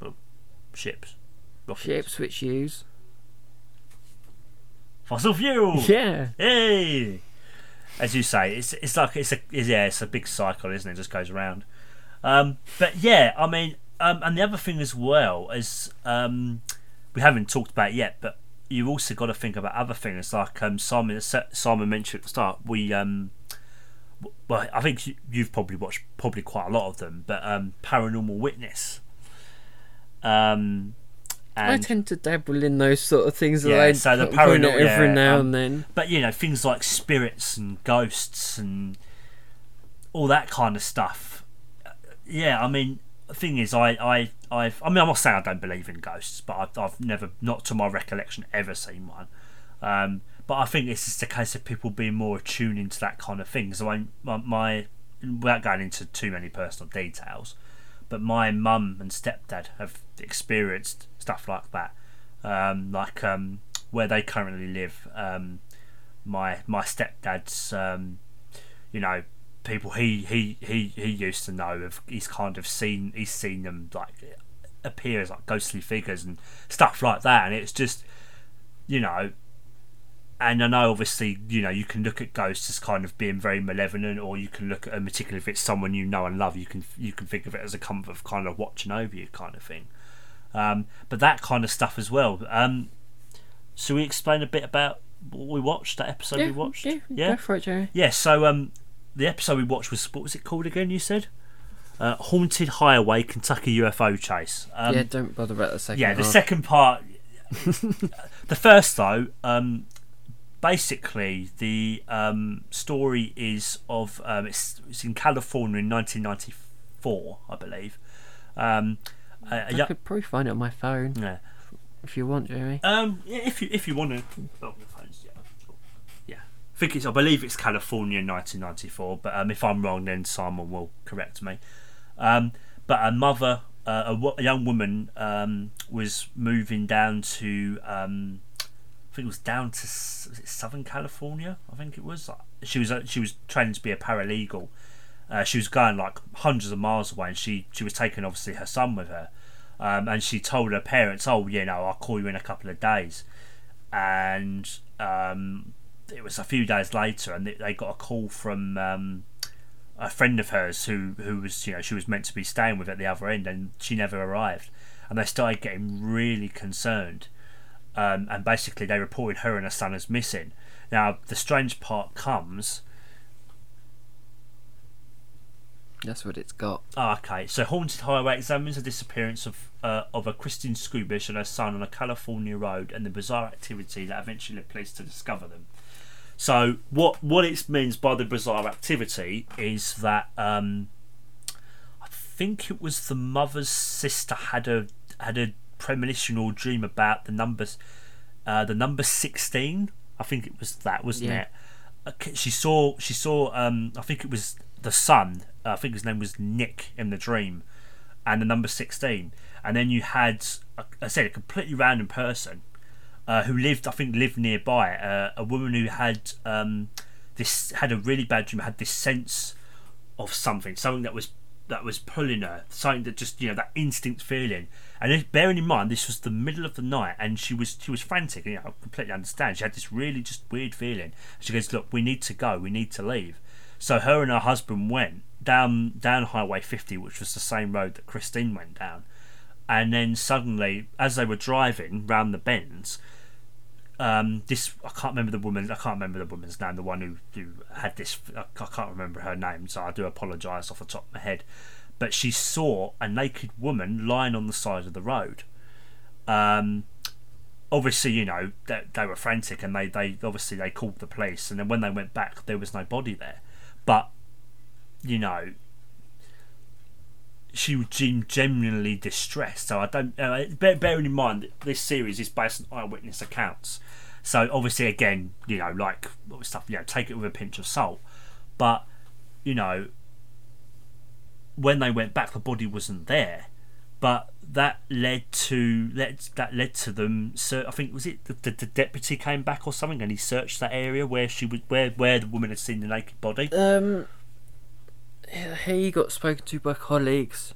well, ships, rockets. Ships, which use. fossil fuel. Yeah. Hey, as you say, it's it's like it's a yeah, it's a big cycle, isn't it? It just goes around. Um, but yeah, I mean, um, and the other thing as well is um, we haven't talked about yet, but you've also got to think about other things like um, Simon Simon mentioned at the start. We um, well, I think you- you've probably watched probably quite a lot of them, but um, Paranormal Witness. Um, I tend to dabble in those sort of things. Yeah, that I so the put- point parano- at every yeah, now um, and then. but you know things like spirits and ghosts and all that kind of stuff yeah i mean the thing is i i i've i mean i'm not saying i don't believe in ghosts but i've, I've never not to my recollection ever seen one um but I think it's just a case of people being more attuned into that kind of thing. So I, my, my without going into too many personal details, but my mum and stepdad have experienced stuff like that, um, like um, where they currently live. Um, my my stepdad's, um, you know, people he, he he he used to know. He's kind of seen he's seen them like appear as like ghostly figures and stuff like that, and it's just, you know. And I know, obviously, you know, you can look at ghosts as kind of being very malevolent, or you can look at them, particularly if it's someone you know and love, you can you can think of it as a comfort of kind of watching over you, kind of thing. Um, but that kind of stuff as well. Um, should we explain a bit about what we watched? That episode yeah, we watched. Yeah, Yeah? Go for it, Jerry. Yeah, so um, the episode we watched was what was it called again? You said uh, Haunted Highway Kentucky UFO Chase. Um, yeah, don't bother about the second. yeah, the half. second part. the first though, um, basically the um, story is of um, it's, it's in California in 1994, I believe. A I young- could probably find it on my phone yeah. if you want, Jerry. Um, yeah, if you if you want to, oh, your phone's yeah, yeah. I think it's I believe it's California 1994, but um, if I'm wrong, then Simon will correct me. Um, but a mother, uh, a, a young woman, um, was moving down to um, I think it was down to was it Southern California. I think it was. She was uh, she was training to be a paralegal. Uh, she was going like hundreds of miles away, and she she was taking obviously her son with her. Um, and she told her parents, "Oh, you know, I'll call you in a couple of days." And um, it was a few days later, and they- got a call from um, a friend of hers who who was you know she was meant to be staying with at the other end, and she never arrived. And they started getting really concerned, um, and basically they reported her and her son as missing. Now the strange part comes. That's what it's got. Oh, okay, so Haunted Highway examines the disappearance of uh, of a Christine Skubish and her son on a California road and the bizarre activity that eventually led police to discover them. So what what it means by the bizarre activity is that um, I think it was the mother's sister had a had a premonition or dream about the numbers uh, the number sixteen. I think it was that, wasn't Yeah. it? Okay, She saw she saw um, I think it was the son. Uh, I think his name was Nick in the dream, and the number sixteen. And then you had, uh, I said, a completely random person uh, who lived, I think, lived nearby. Uh, a woman who had um, this had a really bad dream, had this sense of something, something that was that was pulling her, something that just you know that instinct feeling. And if, bearing in mind this was the middle of the night, and she was she was frantic. You know, I completely understand. She had this really just weird feeling. She goes, "Look, we need to go. We need to leave." So her and her husband went down down Highway 50, which was the same road that Christine went down. And then suddenly, as they were driving round the bends, um, this I can't remember the woman. I can't remember the woman's name. The one who, who had this. I, can't remember her name, so I do apologise off the top of my head. But she saw a naked woman lying on the side of the road. Um, obviously, you know they, they were frantic, and they, they obviously they called the police. And then when they went back, there was no body there. But you know, she seemed genuinely distressed. So I don't. Uh, bear, bearing in mind that this series is based on eyewitness accounts, so obviously again, you know, like stuff, you know, take it with a pinch of salt. But you know, when they went back, the body wasn't there. But that led to that that led to them. So I think was it the, the, the deputy came back or something, and he searched that area where she was where where the woman had seen the naked body. Um, he got spoken to by colleagues,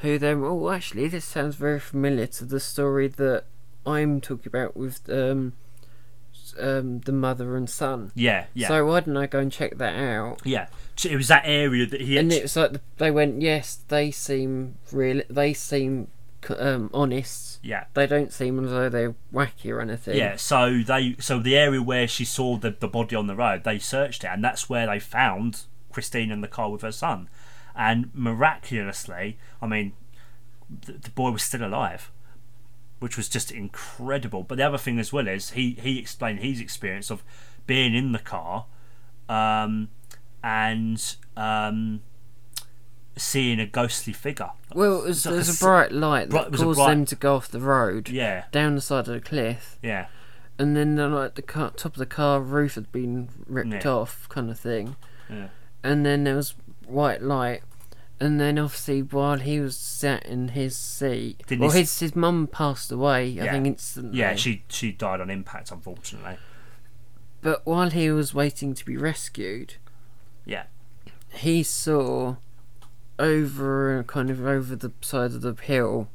who then, oh, actually, this sounds very familiar to the story that I'm talking about with um, um, the mother and son. Yeah, yeah, So why didn't I go and check that out? yeah. It was that area that he. and actu- it was like the, they went, yes, they seem real. They seem um, honest. yeah. They don't seem as though they're wacky or anything. Yeah, so they so the area where she saw the, the body on the road, they searched it, and that's where they found Christine in the car with her son. And miraculously, I mean, the, the boy was still alive, which was just incredible. But the other thing as well is he he explained his experience of being in the car, um, and um, seeing a ghostly figure. Well, it was, like there a was a bright light bright- that caused bright- them to go off the road Yeah, down the side of the cliff. yeah, and then the, like the car, top of the car roof had been ripped Yeah. off, kind of thing. Yeah. And then there was white light, and then obviously while he was sat in his seat, Didn't well, his his mum passed away. I Yeah. think instantly. Yeah, she she died on impact, unfortunately. But while he was waiting to be rescued, Yeah. he saw over kind of over the side of the hill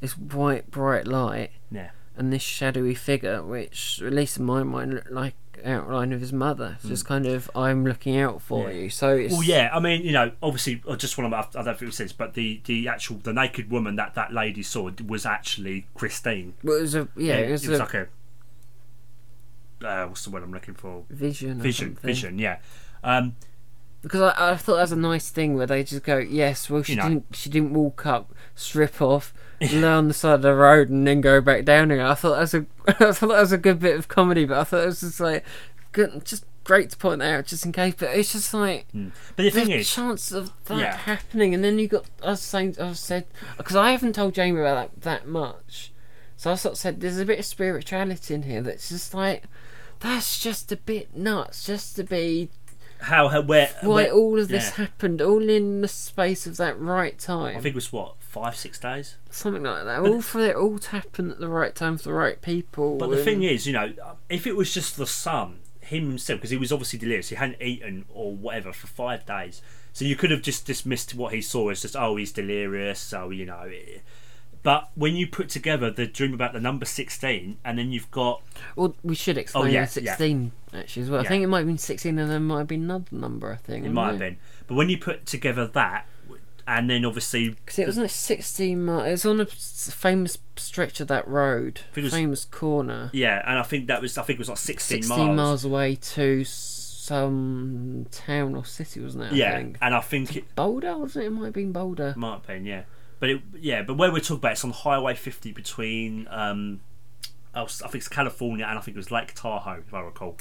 this white bright light Yeah. and this shadowy figure which at least in my mind looked like outline of his mother It's just kind of i'm looking out for you so it's Well, yeah. I mean, you know, obviously, I just want to. I don't think it says, but the the actual the naked woman that that lady saw was actually Christine. well, it was a yeah, it was, a like a. Uh, what's the word I'm looking for? vision or Vision, something. vision. Yeah. Um, because I, I thought that was a nice thing where they just go yes well she You know. didn't she didn't walk up strip off on the side of the road and then go back down again I thought that was a I thought that was a good bit of comedy but I thought it was just like good just great to point that out just in case but it's just like hmm. but the thing is, chance of that Yeah. happening and then you got I was saying I said because I haven't told Jamie about that that much so I sort of said there's a bit of spirituality in here that's just like that's just a bit nuts just to be how, how where, why where all of this yeah. happened all in the space of that right time I think it was what five six days. something like that all for it all to happen at the right time for the right people But the thing is, you know, if it was just the son, him himself, because he was obviously delirious, he hadn't eaten or whatever for five days. So you could have just dismissed what he saw as just, oh, he's delirious. So you know, it- but when you put together the dream about the number sixteen, and then you've got well we should explain Oh, yeah, the 16 actually as well I think it might have been 16 and there might have been another number I think it might have been, but when you put together that, and then obviously Because it wasn't a 16 mile. It was on a famous stretch of that road, was- famous corner. yeah, and I think that was I think it was like sixteen, 16 miles. miles. away to some town or city, wasn't it? I Yeah, think. and I think it Boulder, wasn't it? It might have been Boulder. might have been yeah, but it yeah, but where we're talking about it's on Highway fifty between um, I was- I think it's California and I think it was Lake Tahoe if I recall.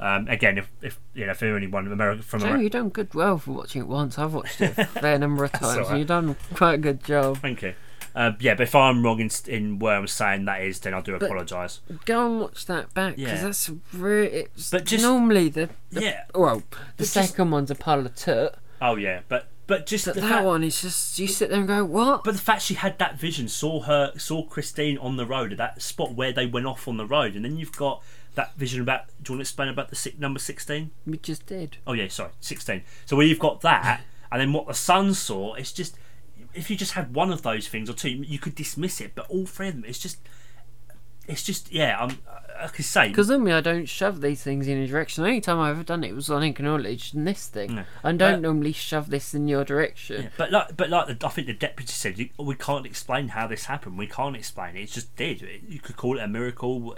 Um, again, if, if you know if anyone from America from Joe, America, you've done good well for watching it once. I've watched it a fair number of times. alright. and You've done quite a good job. thank you. Uh, yeah, but if I'm wrong in, in where I'm saying that is, then I do apologise. Go and watch that back because Yeah. that's really. It's But just- normally the, the Yeah. well the It's just- second one's a pile of tut, Oh yeah, but but just but that fact, one is just you sit there and go what? But the fact she had that vision, saw her, saw Christine on the road at that spot where they went off on the road, and then you've got that vision about. Do you want to explain about the si- number sixteen? we just did. Oh yeah, sorry, sixteen. So where you've got that, and then what the son saw, it's just if you just had one of those things or two, you could dismiss it. But all three of them, it's just, it's just yeah. I'm, I could say Because normally I don't shove these things in a direction. The only time I've ever done it was Unacknowledged in this thing. No. I don't But- normally shove this in your direction. Yeah, but like, but like the, I think the deputy said, you, we can't explain how this happened. We can't explain it. It's just did. You could call it a miracle.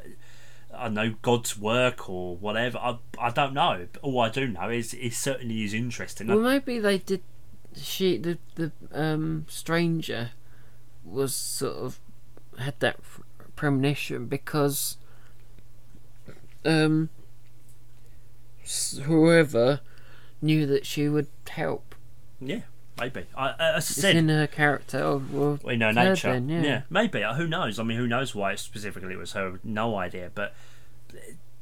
I don't know God's work or whatever. I, I don't know. All I do know is it certainly is interesting. Well, maybe they did. She the the um stranger was sort of had that premonition because um whoever knew that she would help. yeah, maybe. I, as I It's said, in her character. Well, in her her nature. then, yeah. maybe. Uh, Who knows? I mean, who knows why specifically it was her? No idea. But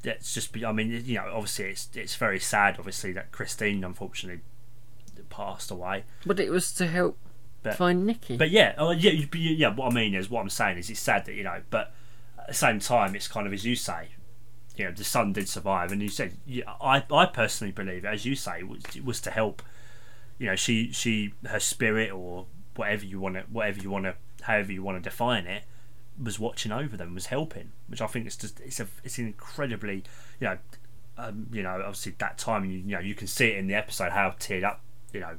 that's just. I mean, you know, obviously it's it's very sad. Obviously that Christine unfortunately passed away. but it was to help But- find Nikki. But yeah, oh, yeah, yeah. What I mean is, what I'm saying is, it's sad that you know, but at the same time, it's kind of as you say, you know, the son did survive, and you said, yeah, I, I personally believe, as you say, was, was to help. You know, she, she, her spirit, or whatever you want to, whatever you want to, however you want to define it, was watching over them, was helping, which I think is just, it's a, it's incredibly, you know, um, you know, obviously that time, you, you know, you can see it in the episode how teared up, you know,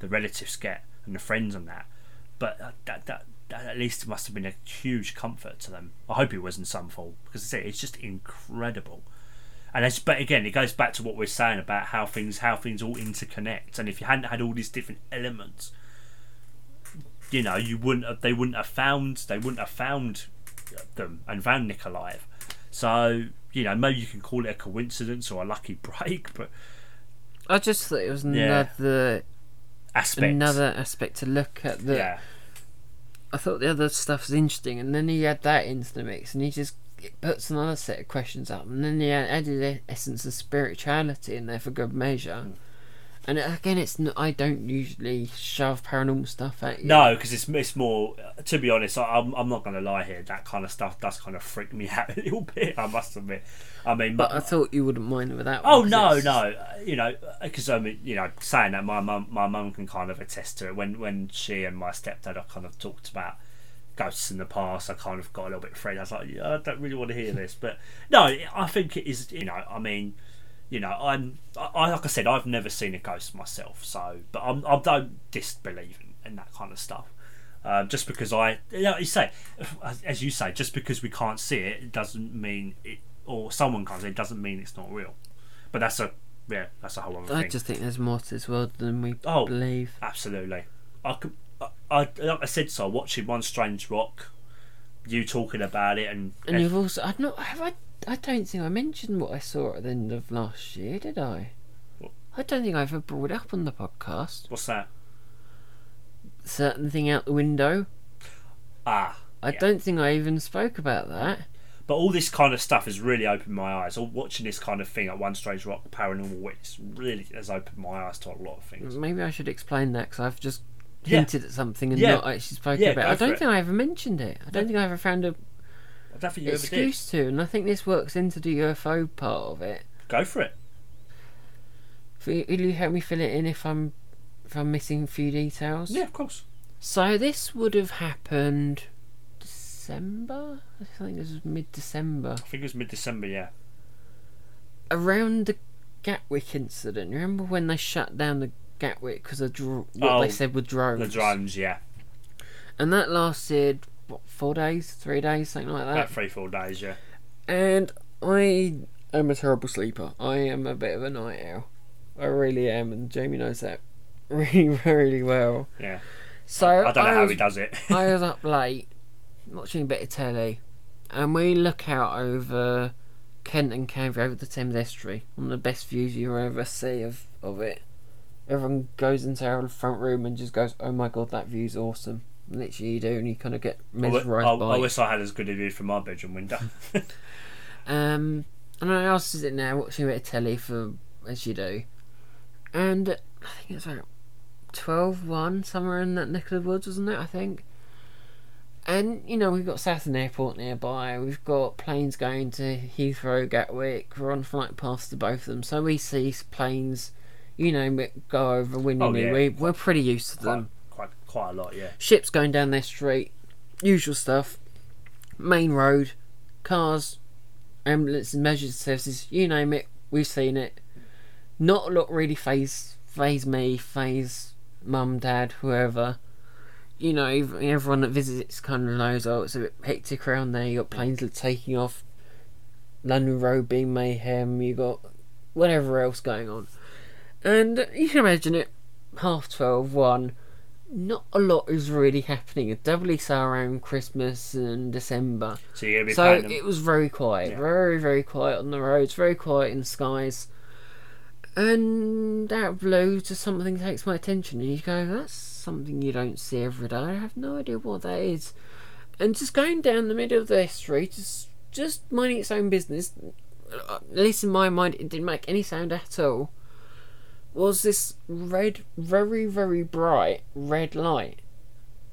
the relatives get and the friends and that. But uh, that, that that at least must have been a huge comfort to them. I hope it was in some form because it's just incredible. And it's, but again, it goes back to what we're saying about how things how things all interconnect. And if you hadn't had all these different elements, you know, you wouldn't have, they wouldn't have found they wouldn't have found them and found Nick alive. So you know, maybe you can call it a coincidence or a lucky break, but I just thought it was Yeah. another aspect. another aspect to look at. That yeah. I thought the other stuff was interesting, and then he had that into the mix, and he just it puts another set of questions up, and then you added the essence of spirituality in there for good measure. Hmm. And again, it's not, I don't usually shove paranormal stuff at you. No, because it's it's more. To be honest, I, I'm I'm not going to lie here. That kind of stuff does kind of freak me out a little bit. I must admit. I mean, but my- I thought you wouldn't mind with that. Oh no, it's- no, uh, you know, because I mean, you know, saying that my mum, my mum can kind of attest to it. When when she and my stepdad have kind of talked about ghosts in the past, I kind of got a little bit afraid. I was like, yeah, I don't really want to hear this, but no, I think it is. You know, I mean, you know, I'm, I like I said, I've never seen a ghost myself, so but I'm, I don't disbelieve in, in that kind of stuff. Um, just because I, you, know, you say, as- you say, just because we can't see it, it doesn't mean it, or someone can't see it, doesn't mean it's not real. But that's a, yeah, that's a whole other I thing. just think there's more to this world than we Oh. believe. Absolutely. I could, I, like I said, so watching One Strange Rock, you talking about it, and, And you've also, I've not, have I? I don't think I mentioned what I saw at the end of last year, did I? What? I don't think I ever brought it up on the podcast. what's that? Certain thing out the window. Ah, I Yeah. don't think I even spoke about that. But all this kind of stuff has really opened my eyes. All watching this kind of thing at One Strange Rock, Paranormal Witness, really has opened my eyes to a lot of things. Maybe I should explain that because I've just Yeah. hinted at something and Yeah. not actually spoken Yeah, about. it. I don't it. think I ever mentioned it. I don't think I ever found a excuse to, and I think this works into the UFO part of it. Go for it. Will you help me fill it in if I'm if I'm missing a few details? Yeah, of course. So this would have happened December. I think this was mid-December, I think it was mid-December. Yeah. around the Gatwick incident. Remember when they shut down the Gatwick because of what Oh, they said with drones? The drones. Yeah. And that lasted what four days, three days, something like that. About three, four days. Yeah. And I am a terrible sleeper. I am a bit of a night owl. I really am, and Jamie knows that really, really well. Yeah. So I don't know how was, he does it. I was up late watching a bit of telly, and we look out over Kent and Canvey over the Thames estuary, one of the best views you ever see of, of it. Everyone goes into our front room and just goes, "Oh my god, that view's awesome!" Literally, you do, and you kind of get I, mesmerised I, by. I wish I had as good a view from my bedroom window. Um, and I was sitting there watching a bit of telly for as you do, and I think it's like 12 1 somewhere in that neck of the woods, wasn't it? I think. And you know we've got Southend Airport nearby. We've got planes going to Heathrow, Gatwick. We're on flight paths to both of them, so we see planes, you know, it go over willingly. Oh, yeah. we, we're pretty used to quite, them quite, quite a lot. Yeah. ships going down their street, usual stuff, main road, cars, ambulances, emergency services, you name it, we've seen it. Not a lot really phase phase me, phase mum, dad, whoever. You know, everyone that visits kind of knows, oh, it's a bit hectic around there. You got planes taking off, London Road being mayhem. You got whatever else going on, and you can imagine it. Half twelve, one not a lot is really happening. Doubly so around Christmas and December. So you're be So it was very quiet, Yeah. very, very quiet on the roads, very quiet in the skies. And out of blue, just something takes my attention, and you go, "That's something you don't see every day." I have no idea what that is. And just going down the middle of the street, just just minding its own business. At least in my mind, it didn't make any sound at all. Was this red, very, very bright red light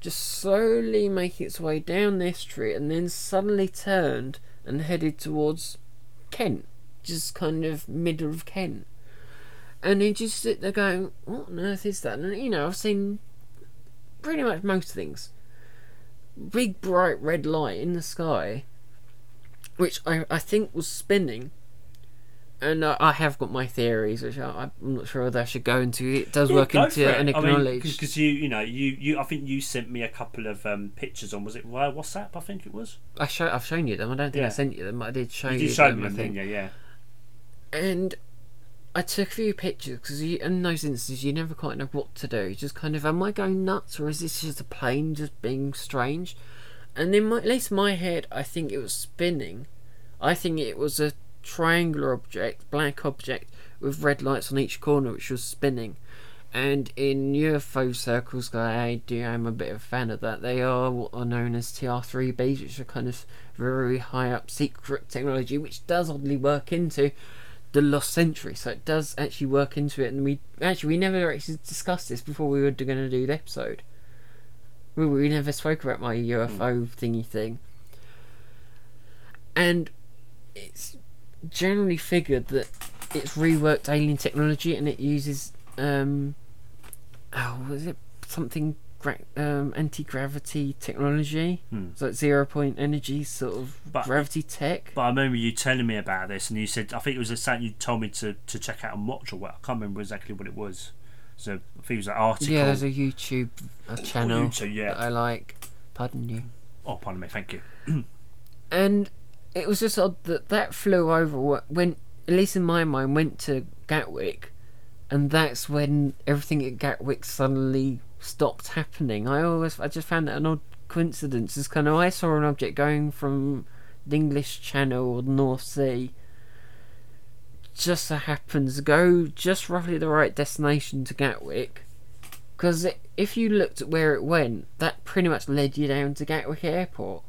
just slowly making its way down this street and then suddenly turned and headed towards Kent, just kind of middle of Kent. And he just sit there going, What on earth is that? And you know, I've seen pretty much most things. Big bright red light in the sky, which I, I think was spinning. And I, I have got my theories, which I, I'm not sure whether I should go into. It does Yeah, work into it. and I mean, because you, you know, you, you. I think you sent me a couple of um, pictures on. Was it via WhatsApp? I think it was. I show, I've shown you them. I don't think Yeah. I sent you them. but I did show you, you did show them. I think. didn't? Yeah. And I took a few pictures because in those instances you never quite know what to do. Just kind of, am I going nuts or is this just a plane just being strange? And in my, at least my head, I think it was spinning. I think it was a triangular object, black object with red lights on each corner, which was spinning. And in UFO circles, I do am a bit of a fan of that. They are what are known as TR3Bs, which are kind of very high up secret technology, which does oddly work into the Lost Century. So it does actually work into it. And we actually we never actually discussed this before we were going to do the episode. We, we never spoke about my UFO hmm. thingy thing. And it's generally figured that it's reworked alien technology and it uses um oh was it something gra- um, anti-gravity technology Hmm. so it's zero point energy sort of But- gravity tech But I remember you telling me about this, and you said I think it was a something you told me to, to check out and watch or what. I can't remember exactly what it was. So I think it was an article. yeah there's a youtube uh, channel YouTube, yeah. that i like pardon you Oh, pardon me. Thank you. and it was just odd that that flew over what went at least in my mind went to gatwick and that's when everything at gatwick suddenly stopped happening. I always i just found that an odd coincidence. It's kind of i saw an object going from the english channel or the north sea just so happens go just roughly the right destination to gatwick because if you looked at where it went that pretty much led you down to gatwick airport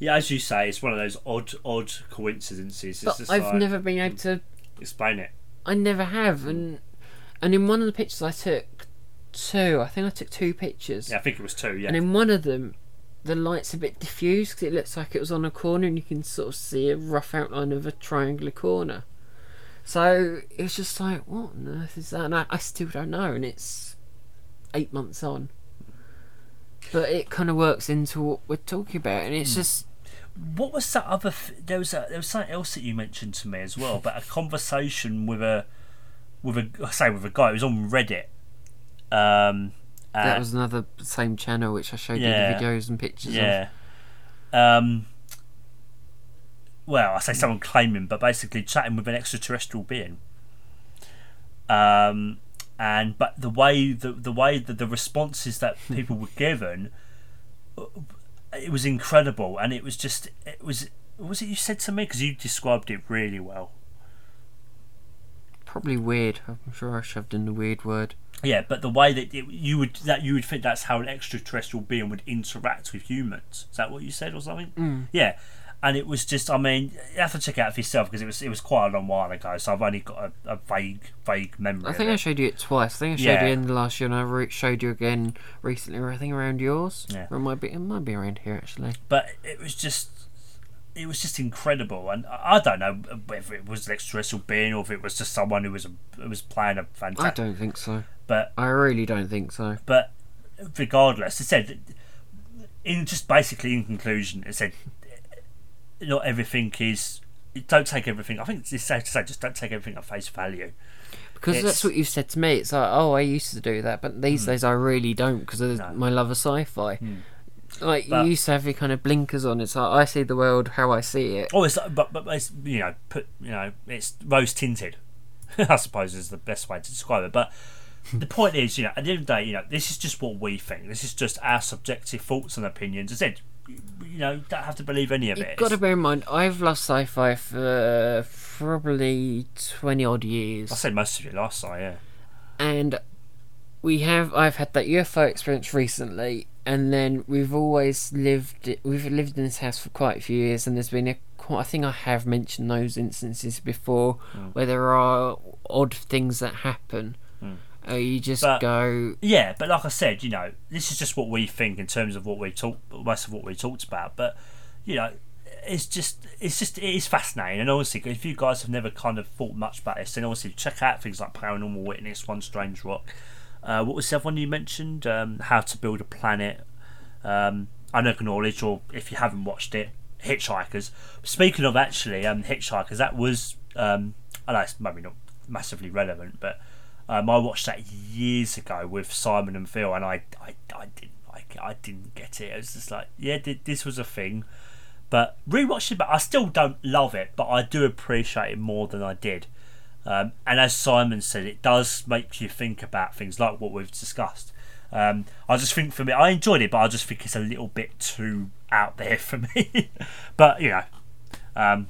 Yeah, as you say, it's one of those odd, odd coincidences. But I've like, never been able to. explain it. I never have, and and in one of the pictures I took two. I think I took two pictures, Yeah, I think it was two. Yeah, and in one of them, the light's a bit diffused because it looks like it was on a corner, and you can sort of see a rough outline of a triangular corner. So it's just like, what on earth is that? And I, I still don't know, and it's eight months on. But it kind of works into what we're talking about, and it's hmm. just what was that other? Th- there was a, there was something else that you mentioned to me as well about a conversation with a with a I say with a guy. It was on Reddit. Um, that uh, was another same channel which I showed yeah. you the videos and pictures of. yeah. Um, well, I say someone claiming, but basically chatting with an extraterrestrial being. Um, and but the way the the way that the responses that people were given, it was incredible, and it was just it was was it you said to me because you described it really well. Probably weird. I'm sure I shoved in the weird word. Yeah, but the way that it, you would that you would think that's how an extraterrestrial being would interact with humans. Is that what you said or something? Mm. Yeah, and it was just I mean you have to check it out for yourself because it was it was quite a long while ago. So I've only got a, a vague vague memory. I think. I showed you it twice. I think I showed Yeah. you in the last year, and I re- showed you again recently. Or I think around yours. Yeah. Or it might be. It might be around here actually. but it was just it was just incredible and I don't know whether it was an extraterrestrial being or if it was just someone who was who was playing a fantastic I don't think so. but I really don't think so. but regardless it said in just basically in conclusion it said not everything is don't take everything I think it's safe to say just don't take everything at face value Because It's- that's what you've said to me. It's like, oh, I used to do that, but these hmm. days I really don't because of No. my love of sci-fi. Hmm. Like But- you used to have your kind of blinkers on. It's like I see the world how I see it. oh it's like, but, but it's you know put you know it's rose tinted I suppose is the best way to describe it but the point is, you know, at the end of the day, you know, this is just what we think. This is just our subjective thoughts and opinions. As I said, you know, don't have to believe any of it. You've got to bear in mind, I've loved sci-fi for probably twenty odd years. I said most of your last time, yeah. and we have I've had that UFO experience recently, and then we've always lived we've lived in this house for quite a few years, and there's been a quite I think I have mentioned those instances before hmm. where there are odd things that happen. Hmm. Uh, you just But- go, Yeah, but like I said, you know, this is just what we think in terms of what we talked, most of what we talked about. But you know, it's just, it's just, it is fascinating. And honestly, if you guys have never kind of thought much about this, then obviously check out things like Paranormal Witness, One Strange Rock. Uh, what was the other one you mentioned? Um, How to Build a Planet. Um, Unacknowledged, or if you haven't watched it, Hitchhikers. Speaking of actually, um, Hitchhikers, that was, um, I know it's maybe not massively relevant, but um, I watched that years ago with Simon and Phil, and I, I, I didn't like it. I didn't get it. It was just like, yeah, th- this was a thing. But rewatching it, but I still don't love it, but I do appreciate it more than I did. Um, and as Simon said, it does make you think about things like what we've discussed. Um, I just think for me, I enjoyed it, but I just think it's a little bit too out there for me. but you know, um,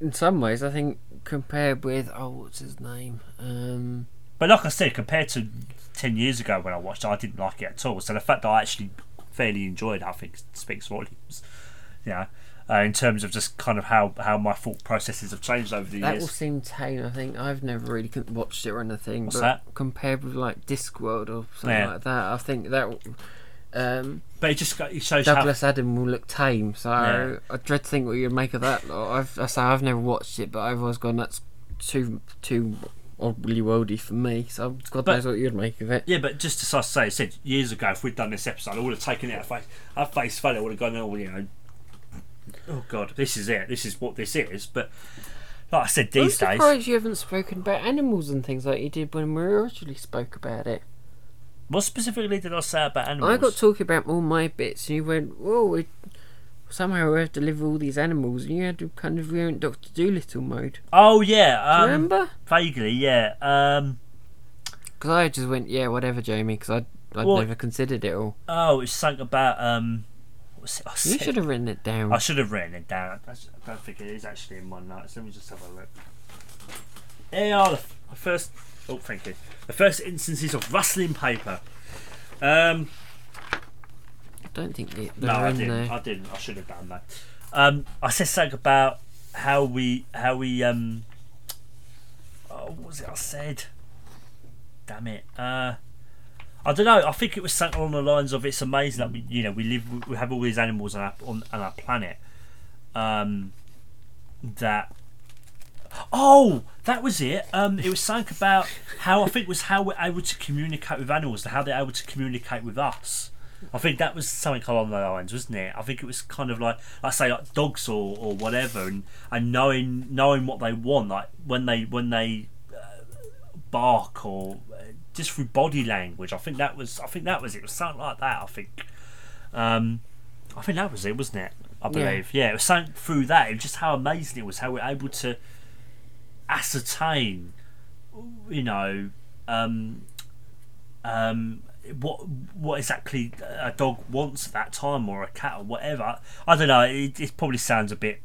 in some ways, I think compared with oh, what's his name? Um, But like I said, compared to ten years ago when I watched it, I didn't like it at all. So the fact that I actually fairly enjoyed it, I think speaks volumes. Yeah. Uh, in terms of just kind of how, how my thought processes have changed over the That years. That will seem tame. I think I've never really watched it or anything. What's but that? compared with like Discworld or something Yeah. like that, I think that um, But it just it shows how Douglas Adam will look tame. So Yeah. I dread to think what you'd make of that. I've I say I've never watched it, but I've always gone that's too too oddly worldy for me. So God But- knows what you'd make of it. Yeah, but just as I say, I said years ago, if we'd done this episode, I would have taken it at face, at face value. I would have gone, oh, you know, oh god, this is it. This is what this is. But like I said, I'm these days, surprised you haven't spoken about animals and things like you did when we originally spoke about it. What specifically did I say about animals? I got talking about all my bits, and you went, "Whoa, we, somehow we have to live with all these animals," and you had to kind of go in Doctor Dolittle mode. oh yeah, Do you um, remember? vaguely, yeah. Um, Because I just went, "Yeah, whatever, Jamie," because I'd, I'd Well- never considered it all. oh, it's something about um, it? I, You said- should have written it down. I should have written it down. I s- I don't think it is actually in my notes. Let me just have a look. Here are the f- the first. Oh, thank you. The first instances of rustling paper. Um, I don't think they, no, I didn't. there. I didn't. I should have done that. Um, I said something about how we how we um. Oh, what was it I said? Damn it. Uh, I don't know. I think it was something along the lines of it's amazing that we you know we live we have all these animals on our on, on our planet. Um, that. Oh, that was it. Um, it was something about how I think it was how we're able to communicate with animals, and how they're able to communicate with us. I think that was something along those lines, wasn't it? I think it was kind of like, I say, like dogs or, or whatever, and, and knowing knowing what they want, like when they when they uh, bark or uh, just through body language. I think that was I think that was it. It was something like that. I think, um, I think that was it, wasn't it? I Yeah. believe. Yeah, it was something through that. It was just how amazing it was how we're able to ascertain, you know, um, um, what what exactly a dog wants at that time or a cat or whatever. I don't know. It, it probably sounds a bit.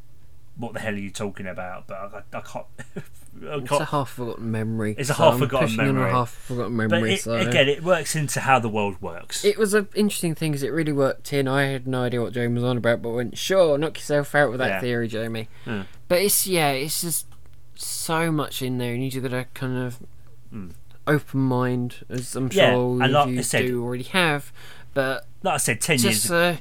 What the hell are you talking about? But I, I can't. I It's can't a half forgotten memory. It's a half I'm forgotten memory. a half forgotten but memory. it, so. again, it works into how the world works. It was an interesting thing because it really worked in. I had no idea what Jamie was on about, but went, sure, knock yourself out with that Yeah. theory, Jamie. Hmm. But it's, yeah, it's just so much in there, and you just gotta kind of Hmm. open mind, as I'm Yeah, sure and like you I said- do already have. But like I said, ten years. just ago, uh,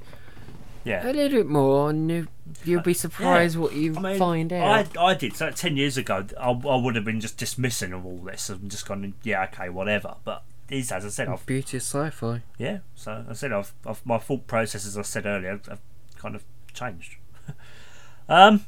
yeah. a little bit more, and you, you'll be surprised what you I mean, find out. I, I did. So ten years ago, I, I would have been just dismissing of all this and just gone, yeah, okay, whatever. But these, as I said, I've Beauty of sci-fi. yeah. So I said, I've, I've my thought process, as I said earlier, have, have kind of changed. um,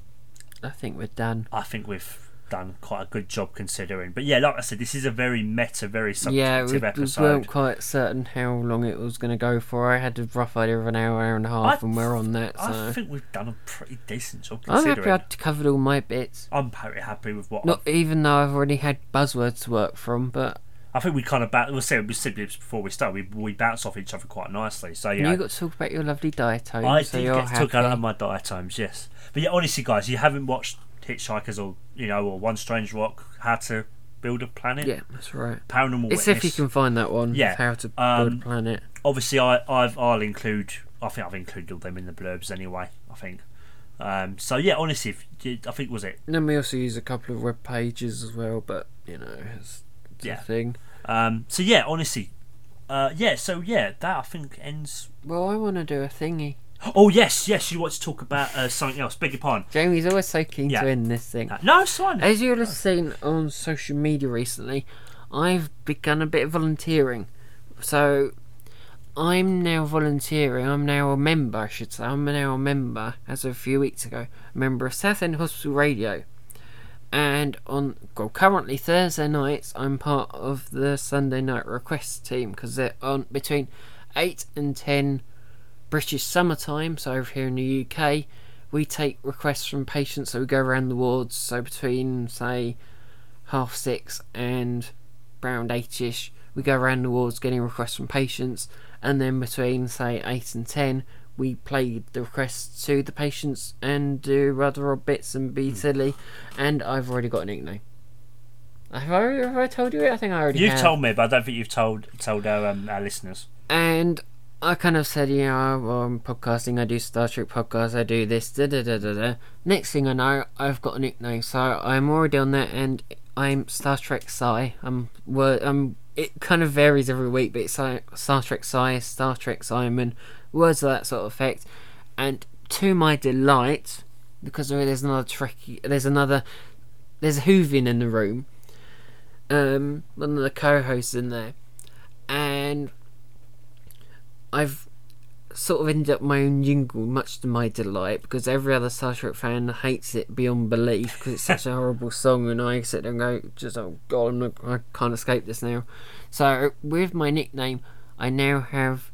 I think we're done. I think we've done quite a good job considering. But yeah, like I said, this is a very meta, very Yeah, we, subjective we weren't quite certain how long it was going to go for. I had a rough idea of an hour, hour and a half, I- and we're on that. So I think we've done a pretty decent job I'm happy I'd covered all my bits. I'm pretty happy with what Not even though I've already had buzzwords to work from, but I think we kind of ba- we said we said this before we start. We we bounce off each other quite nicely. So yeah, you got to talk about your lovely diatom. I so did get to happy. talk out of my diatoms, yes. But yeah, honestly, guys, you haven't watched Hitchhikers or you know or One Strange Rock, How to Build a Planet, Yeah, that's right. Paranormal It's Witness. if you can find that one. Yeah, How to build um, a planet. Obviously, I I've, I'll include. I think I've included all them in the blurbs anyway. I think. Um, so yeah, honestly, if I think was it. And then we also use a couple of web pages as well, but you know, it's, it's Yeah. thing. Um, so yeah, honestly, uh, yeah. So yeah, that I think ends. Well, I want to do a thingy. Oh yes, yes. You want to talk about uh, something else? Beg your pardon. Jamie's always so keen Yeah. to end this thing. No, it's fine. As you'll have seen on social media recently, I've begun a bit of volunteering. So I'm now volunteering. I'm now a member, I should say. I'm now a member, as of a few weeks ago, a member of Southend Hospital Radio. And on well, currently Thursday nights, I'm part of the Sunday night request team because they're on between eight and ten British summertime. So over here in the UK, we take requests from patients. So we go around the wards. So between say half six and around eight-ish, we go around the wards getting requests from patients, and then between say eight and ten, we play the requests to the patients and do rather odd bits and be silly. And I've already got a nickname. Have I, have I told you it? I think I already You've have. told me, but I don't think you've told told our um, our listeners. and I kind of said, you know, I'm podcasting, I do Star Trek podcasts, I do this, da da da da da. Next thing I know, I've got a nickname, so I'm already on there, and I'm Star Trek Psy. I'm, well, I'm, it kind of varies every week, but it's like Star Trek Psy, Star Trek Simon, words of that sort of effect. And to my delight, because there's another Trekkie, there's another, there's a Whovian in the room, um, one of the co-hosts in there, and I've sort of ended up my own jingle, much to my delight, because every other Star Trek fan hates it beyond belief because it's such a horrible song, and I sit there and go, just oh god, I'm not, I can't escape this now. So with my nickname, I now have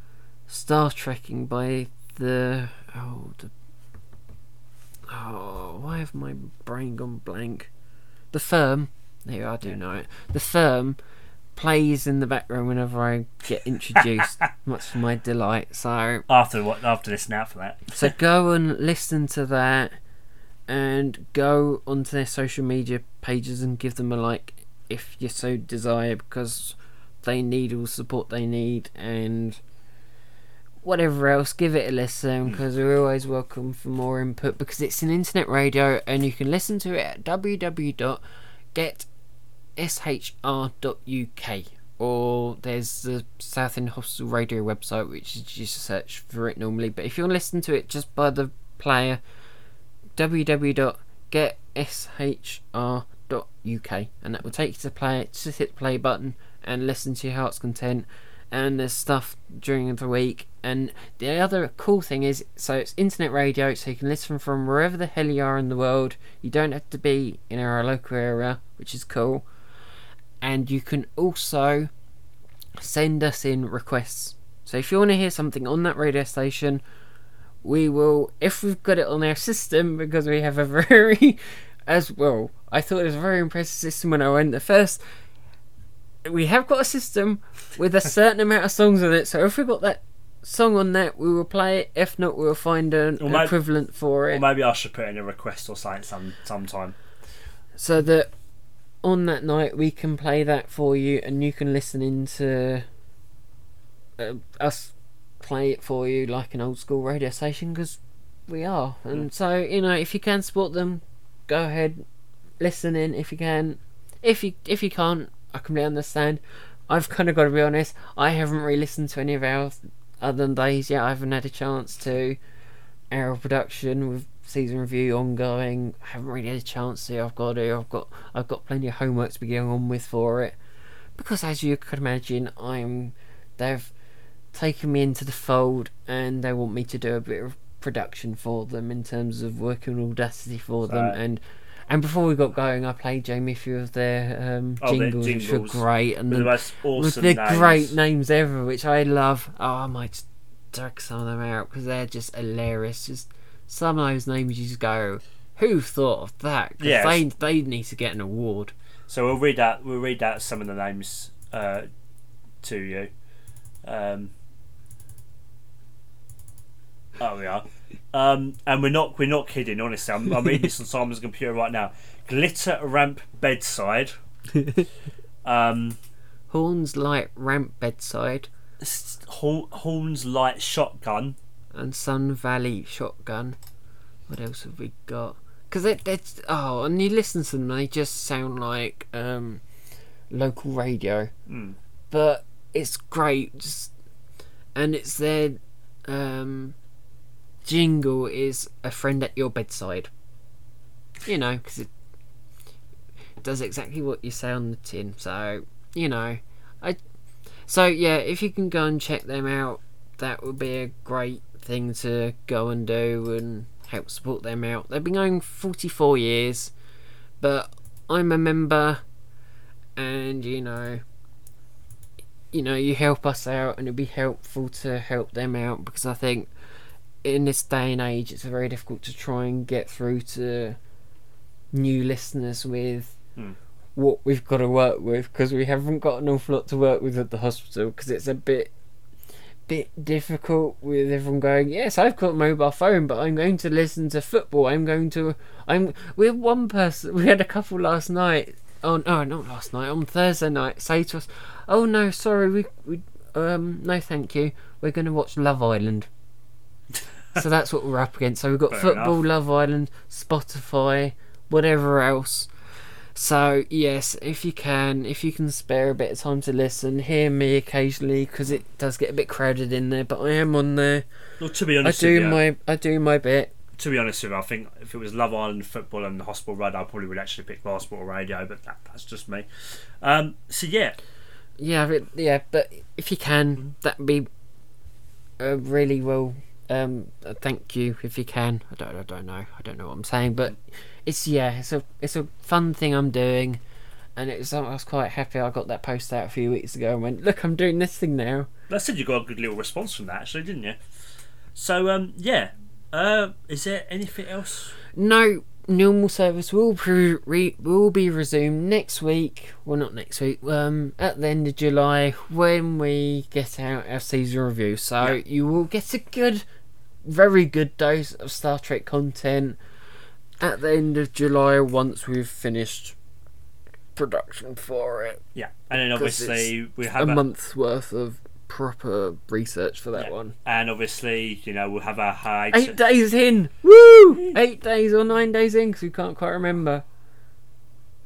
Star Trekking by the oh the oh why have my brain gone blank? The firm. There, I do know it. The firm plays in the background whenever I get introduced, much to my delight. So, After what? After listening out for that. so go and listen to that, and go onto their social media pages and give them a like if you so desire, because they need all the support they need and whatever else. Give it a listen hmm. because we're always welcome for more input because it's an internet radio and you can listen to it at www.getshr.uk or there's the Southend Hospital Radio website which is just search for it normally. But if you want to listen to it just by the player, www.getshr.uk and that will take you to play. Just hit the play button and listen to your heart's content. And there's stuff during the week. And the other cool thing is, so it's internet radio, so you can listen from wherever the hell you are in the world. You don't have to be in our local area, which is cool. And you can also send us in requests. So if you want to hear something on that radio station, we will, if we've got it on our system, because we have a very, as well, I thought it was a very impressive system when I went the first. We have got a system with a certain amount of songs on it, so if we've got that song on that, we will play it. If not, we'll find an Or may- equivalent for it. Or maybe I should put in a request or something some sometime. so that on that night we can play that for you and you can listen into uh, us play it for you like an old school radio station because we are. And so you know if you can support them go ahead listen in if you can. If you if you can't i completely understand. I've kind of got to be honest i haven't really listened to any of our other than days yet. I haven't had a chance to. Our production with season review ongoing. I haven't really had a chance to. I've got to. I've got. I've got plenty of homework to be going on with for it, because as you could imagine, I'm. They've taken me into the fold, and they want me to do a bit of production for them in terms of working on Audacity for them. And and before we got going, I played Jamie a few of their um, Oh, their jingles, which were great, and With the most with awesome the names. great names ever, which I love. Oh, I might drag some of them out because they're just hilarious. Just some of those names you just go, who thought of that? Yes. they they need to get an award. So we'll read out we'll read out some of the names uh, to you. Um, oh, we are. Um, and we're not we're not kidding. Honestly, I'm, I'm reading this on Simon's computer right now. Glitter ramp bedside. Um, Horns light ramp bedside Horns light shotgun. And Sun Valley shotgun. What else have we got? Because it, it's oh, and you listen to them, they just sound like um, local radio. Mm. but it's great just and it's their um jingle is a friend at your bedside you know because it does exactly what you say on the tin so you know i so yeah if you can go and check them out that would be a great thing to go and do and help support them out they've been going 44 years but i'm a member and you know you know, you help us out and it'd be helpful to help them out because I think in this day and age it's very difficult to try and get through to new listeners with Hmm. what we've got to work with because we haven't got an awful lot to work with at the hospital because it's a bit bit difficult with everyone going yes I've got a mobile phone but I'm going to listen to football I'm going to I'm we had one person we had a couple last night oh no, not last night, on Thursday night, say to us, "Oh no, sorry, we we um no, thank you, we're going to watch Love Island." so that's what we're up against. So we've got Fair football, enough. Love Island, Spotify, whatever else. So yes, if you can, if you can spare a bit of time to listen, hear me occasionally because it does get a bit crowded in there. But I am on there. Well, to be honest, I do you, my I do my bit. to be honest with you, I think if it was Love Island football and the Hospital Radio, I probably would actually pick Hospital Radio, but that, that's just me. Um, so yeah, Yeah, but, yeah, but if you can, that'd be uh, really well. Um, thank you if you can. I don't, I don't know, I don't know what I'm saying, but it's yeah, it's a, it's a fun thing I'm doing, and it's I was quite happy I got that post out a few weeks ago and went, look, I'm doing this thing now. that said you got a good little response from that, actually, didn't you? So um, yeah, uh, is there anything else? No, normal service will be re- will be resumed next week. Well, not next week. Um, at the end of July when we get out our season review. So Yeah. you will get a good, very good dose of Star Trek content at the end of July once we've finished production for it. Yeah, and then obviously we have a, month's worth of proper research for that Yeah. one. and obviously you know we'll have our hiatus. Eight days in. Woo! Eight days or nine days in because we can't quite remember.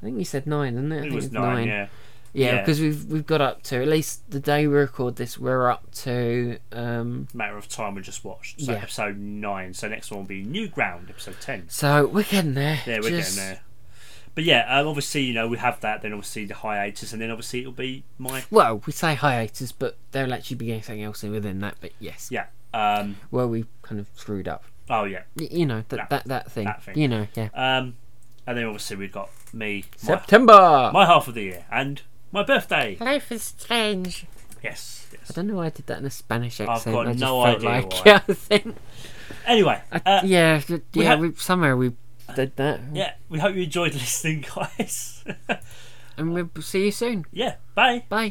I think you said nine, didn't it? I It think was it's nine, yeah. Yeah, Yeah. because we've we've got up to at least the day we record this, we're up to um. Matter of time we just watched. So Yeah. episode nine. So next one will be New Ground, episode ten. So we're getting there. Yeah, we're Just- getting there. But yeah, um, obviously you know we have that. Then obviously the hiatus, and then obviously it'll be my Well, we say hiatus, but there'll actually be anything else within that. But yes, yeah. Um, well, we kind of screwed up. oh yeah. Y- You know that That- that that thing. that thing. You know, yeah. Um, and then obviously we've got me, my, September. my half of the year, and my birthday. Life is strange. Yes, yes. I don't know why I did that in a Spanish accent. I've accent. got I just no felt idea like why. yeah, I think. Anyway, I, uh, yeah, th- we yeah. have- we, somewhere we did that. yeah, we hope you enjoyed listening, guys. And we'll see you soon. yeah, bye. Bye.